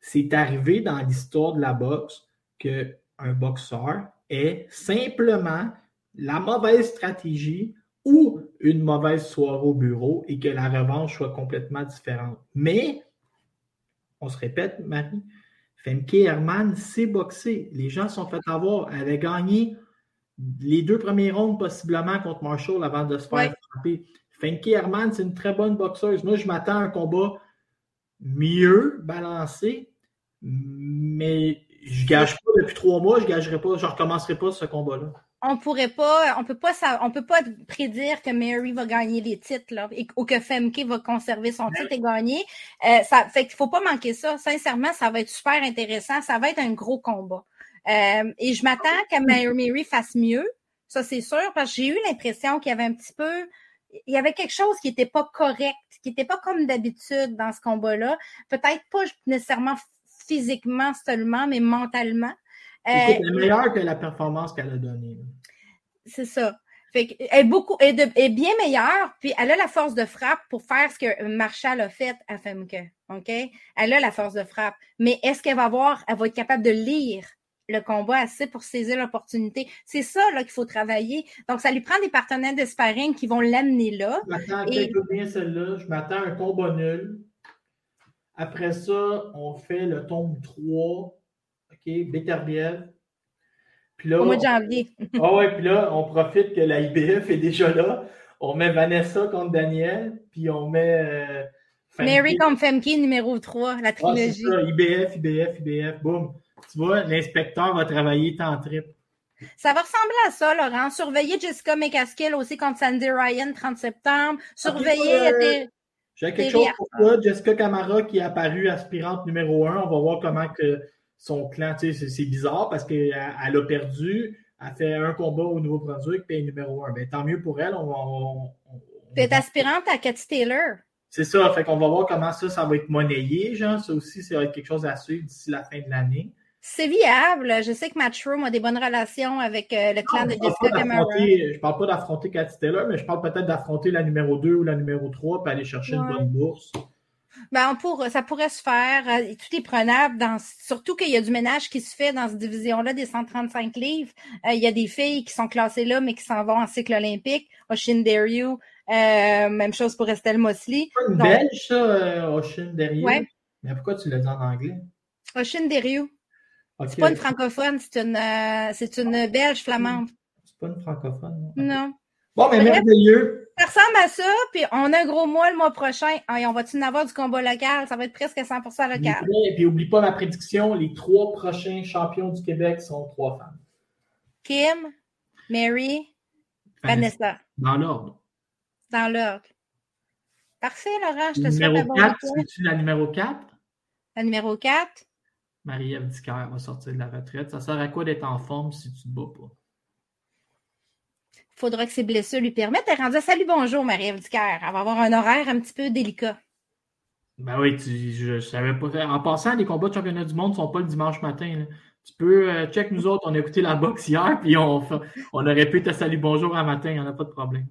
c'est arrivé dans l'histoire de la boxe qu'un boxeur ait simplement la mauvaise stratégie ou une mauvaise soirée au bureau et que la revanche soit complètement différente. Mais on se répète, Marie, Femke Herman s'est boxé. Les gens sont fait avoir. Elle avait gagné les deux premiers rounds possiblement contre Marshall avant de se faire frapper. Femke Herman, c'est une très bonne boxeuse. Moi, je m'attends à un combat mieux balancé, mais je ne gage pas depuis trois mois, je ne pas, je ne recommencerai pas ce combat-là on pourrait pas, on peut pas, on peut pas prédire que Mary va gagner les titres là, ou que Femke va conserver son titre et gagner. Euh, ça fait qu'il faut pas manquer ça. Sincèrement, ça va être super intéressant. Ça va être un gros combat. Euh, et je m'attends que Mary fasse mieux. Ça c'est sûr parce que j'ai eu l'impression qu'il y avait un petit peu, il y avait quelque chose qui était pas correct, qui était pas comme d'habitude dans ce combat-là. Peut-être pas nécessairement physiquement seulement, mais mentalement. Elle est meilleure que la performance qu'elle a donnée. C'est ça. Fait elle est beaucoup, est, bien meilleure, puis elle a la force de frappe pour faire ce que Marshall a fait à Femke. OK? Elle a la force de frappe. Mais est-ce qu'elle va avoir, elle va être capable de lire le combat assez pour saisir l'opportunité? C'est ça qu'il faut travailler. Donc, ça lui prend des partenaires de sparring qui vont l'amener là. Je m'attends et... bien celle-là. Je m'attends à un combat nul. Après ça, on fait le tome 3 OK, Beterbiev. Puis là, Au mois de janvier. ah ouais, puis là, on profite que la IBF est déjà là. On met Vanessa contre Daniel, puis on met. Euh, Mary contre Femke numéro 3, la trilogie. Ah, ça, IBF, IBF, IBF, boum. Tu vois, l'inspecteur va travailler tant trip. Ça va ressembler à ça, Laurent. Surveiller Jessica McCaskill aussi contre Sandy Ryan, 30 septembre. Surveiller. Euh, j'ai quelque chose pour toi. Jessica Camara qui est apparue aspirante numéro 1. On va voir comment que son clan, tu sais, c'est bizarre parce qu'elle a perdu, elle fait un combat au Nouveau-Brunswick, puis elle est numéro un. Ben, tant mieux pour elle. On, on, aspirante à Cathy Taylor. C'est ça, fait qu'on va voir comment ça, ça va être monnayé, genre. Ça aussi, ça va être quelque chose à suivre d'ici la fin de l'année. C'est viable. Je sais que Matchroom a des bonnes relations avec euh, le clan de Jessica Camara. Je parle pas d'affronter Cathy Taylor, mais je parle peut-être d'affronter la numéro 2 ou la numéro 3 puis aller chercher une bonne bourse. Ben, pour, ça pourrait se faire. Euh, tout est prenable, dans, surtout qu'il y a du ménage qui se fait dans cette division-là des 135 livres. Euh, il y a des filles qui sont classées là, mais qui s'en vont en cycle olympique. Oshin Deryu, euh, même chose pour Estelle Mosley. C'est une belge, ça, Oshin Deryu? Ouais. Mais pourquoi tu l'as dit en anglais? Oshin Deryu. C'est pas une francophone, c'est une, c'est une belge flamande. C'est pas une francophone. Non? Bon, mais merveilleux. Ça ressemble à ça, puis on a un gros mois le mois prochain. on va-tu en avoir du combat local? Ça va être presque 100% local. Et puis, oublie pas ma prédiction, les trois prochains champions du Québec sont trois femmes. Kim, Mary, Vanessa. Dans l'ordre. Dans l'ordre. Parfait, Laurent, je te souhaite la bonne 4, c'est la numéro 4? La numéro 4? Marie-Ève va sortir de la retraite. Ça sert à quoi d'être en forme si tu ne te bats pas? Faudra que ses blessures lui permettent. Elle rendue Salut, bonjour, Marie-Ève Ducaire. Elle va avoir un horaire un petit peu délicat. Ben oui, je, savais pas. En passant, les combats de championnat du monde ne sont pas le dimanche matin. Tu peux euh, check nous autres, on a écouté la boxe hier, puis on, on aurait pu te salut bonjour un matin, il n'y en a pas de problème.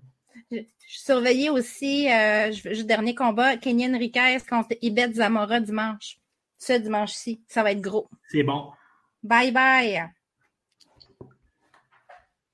Je, surveillais aussi euh, le dernier combat, Kenyan Riquez contre Ibet Zamora dimanche. Ce dimanche-ci. Ça va être gros. C'est bon. Bye bye.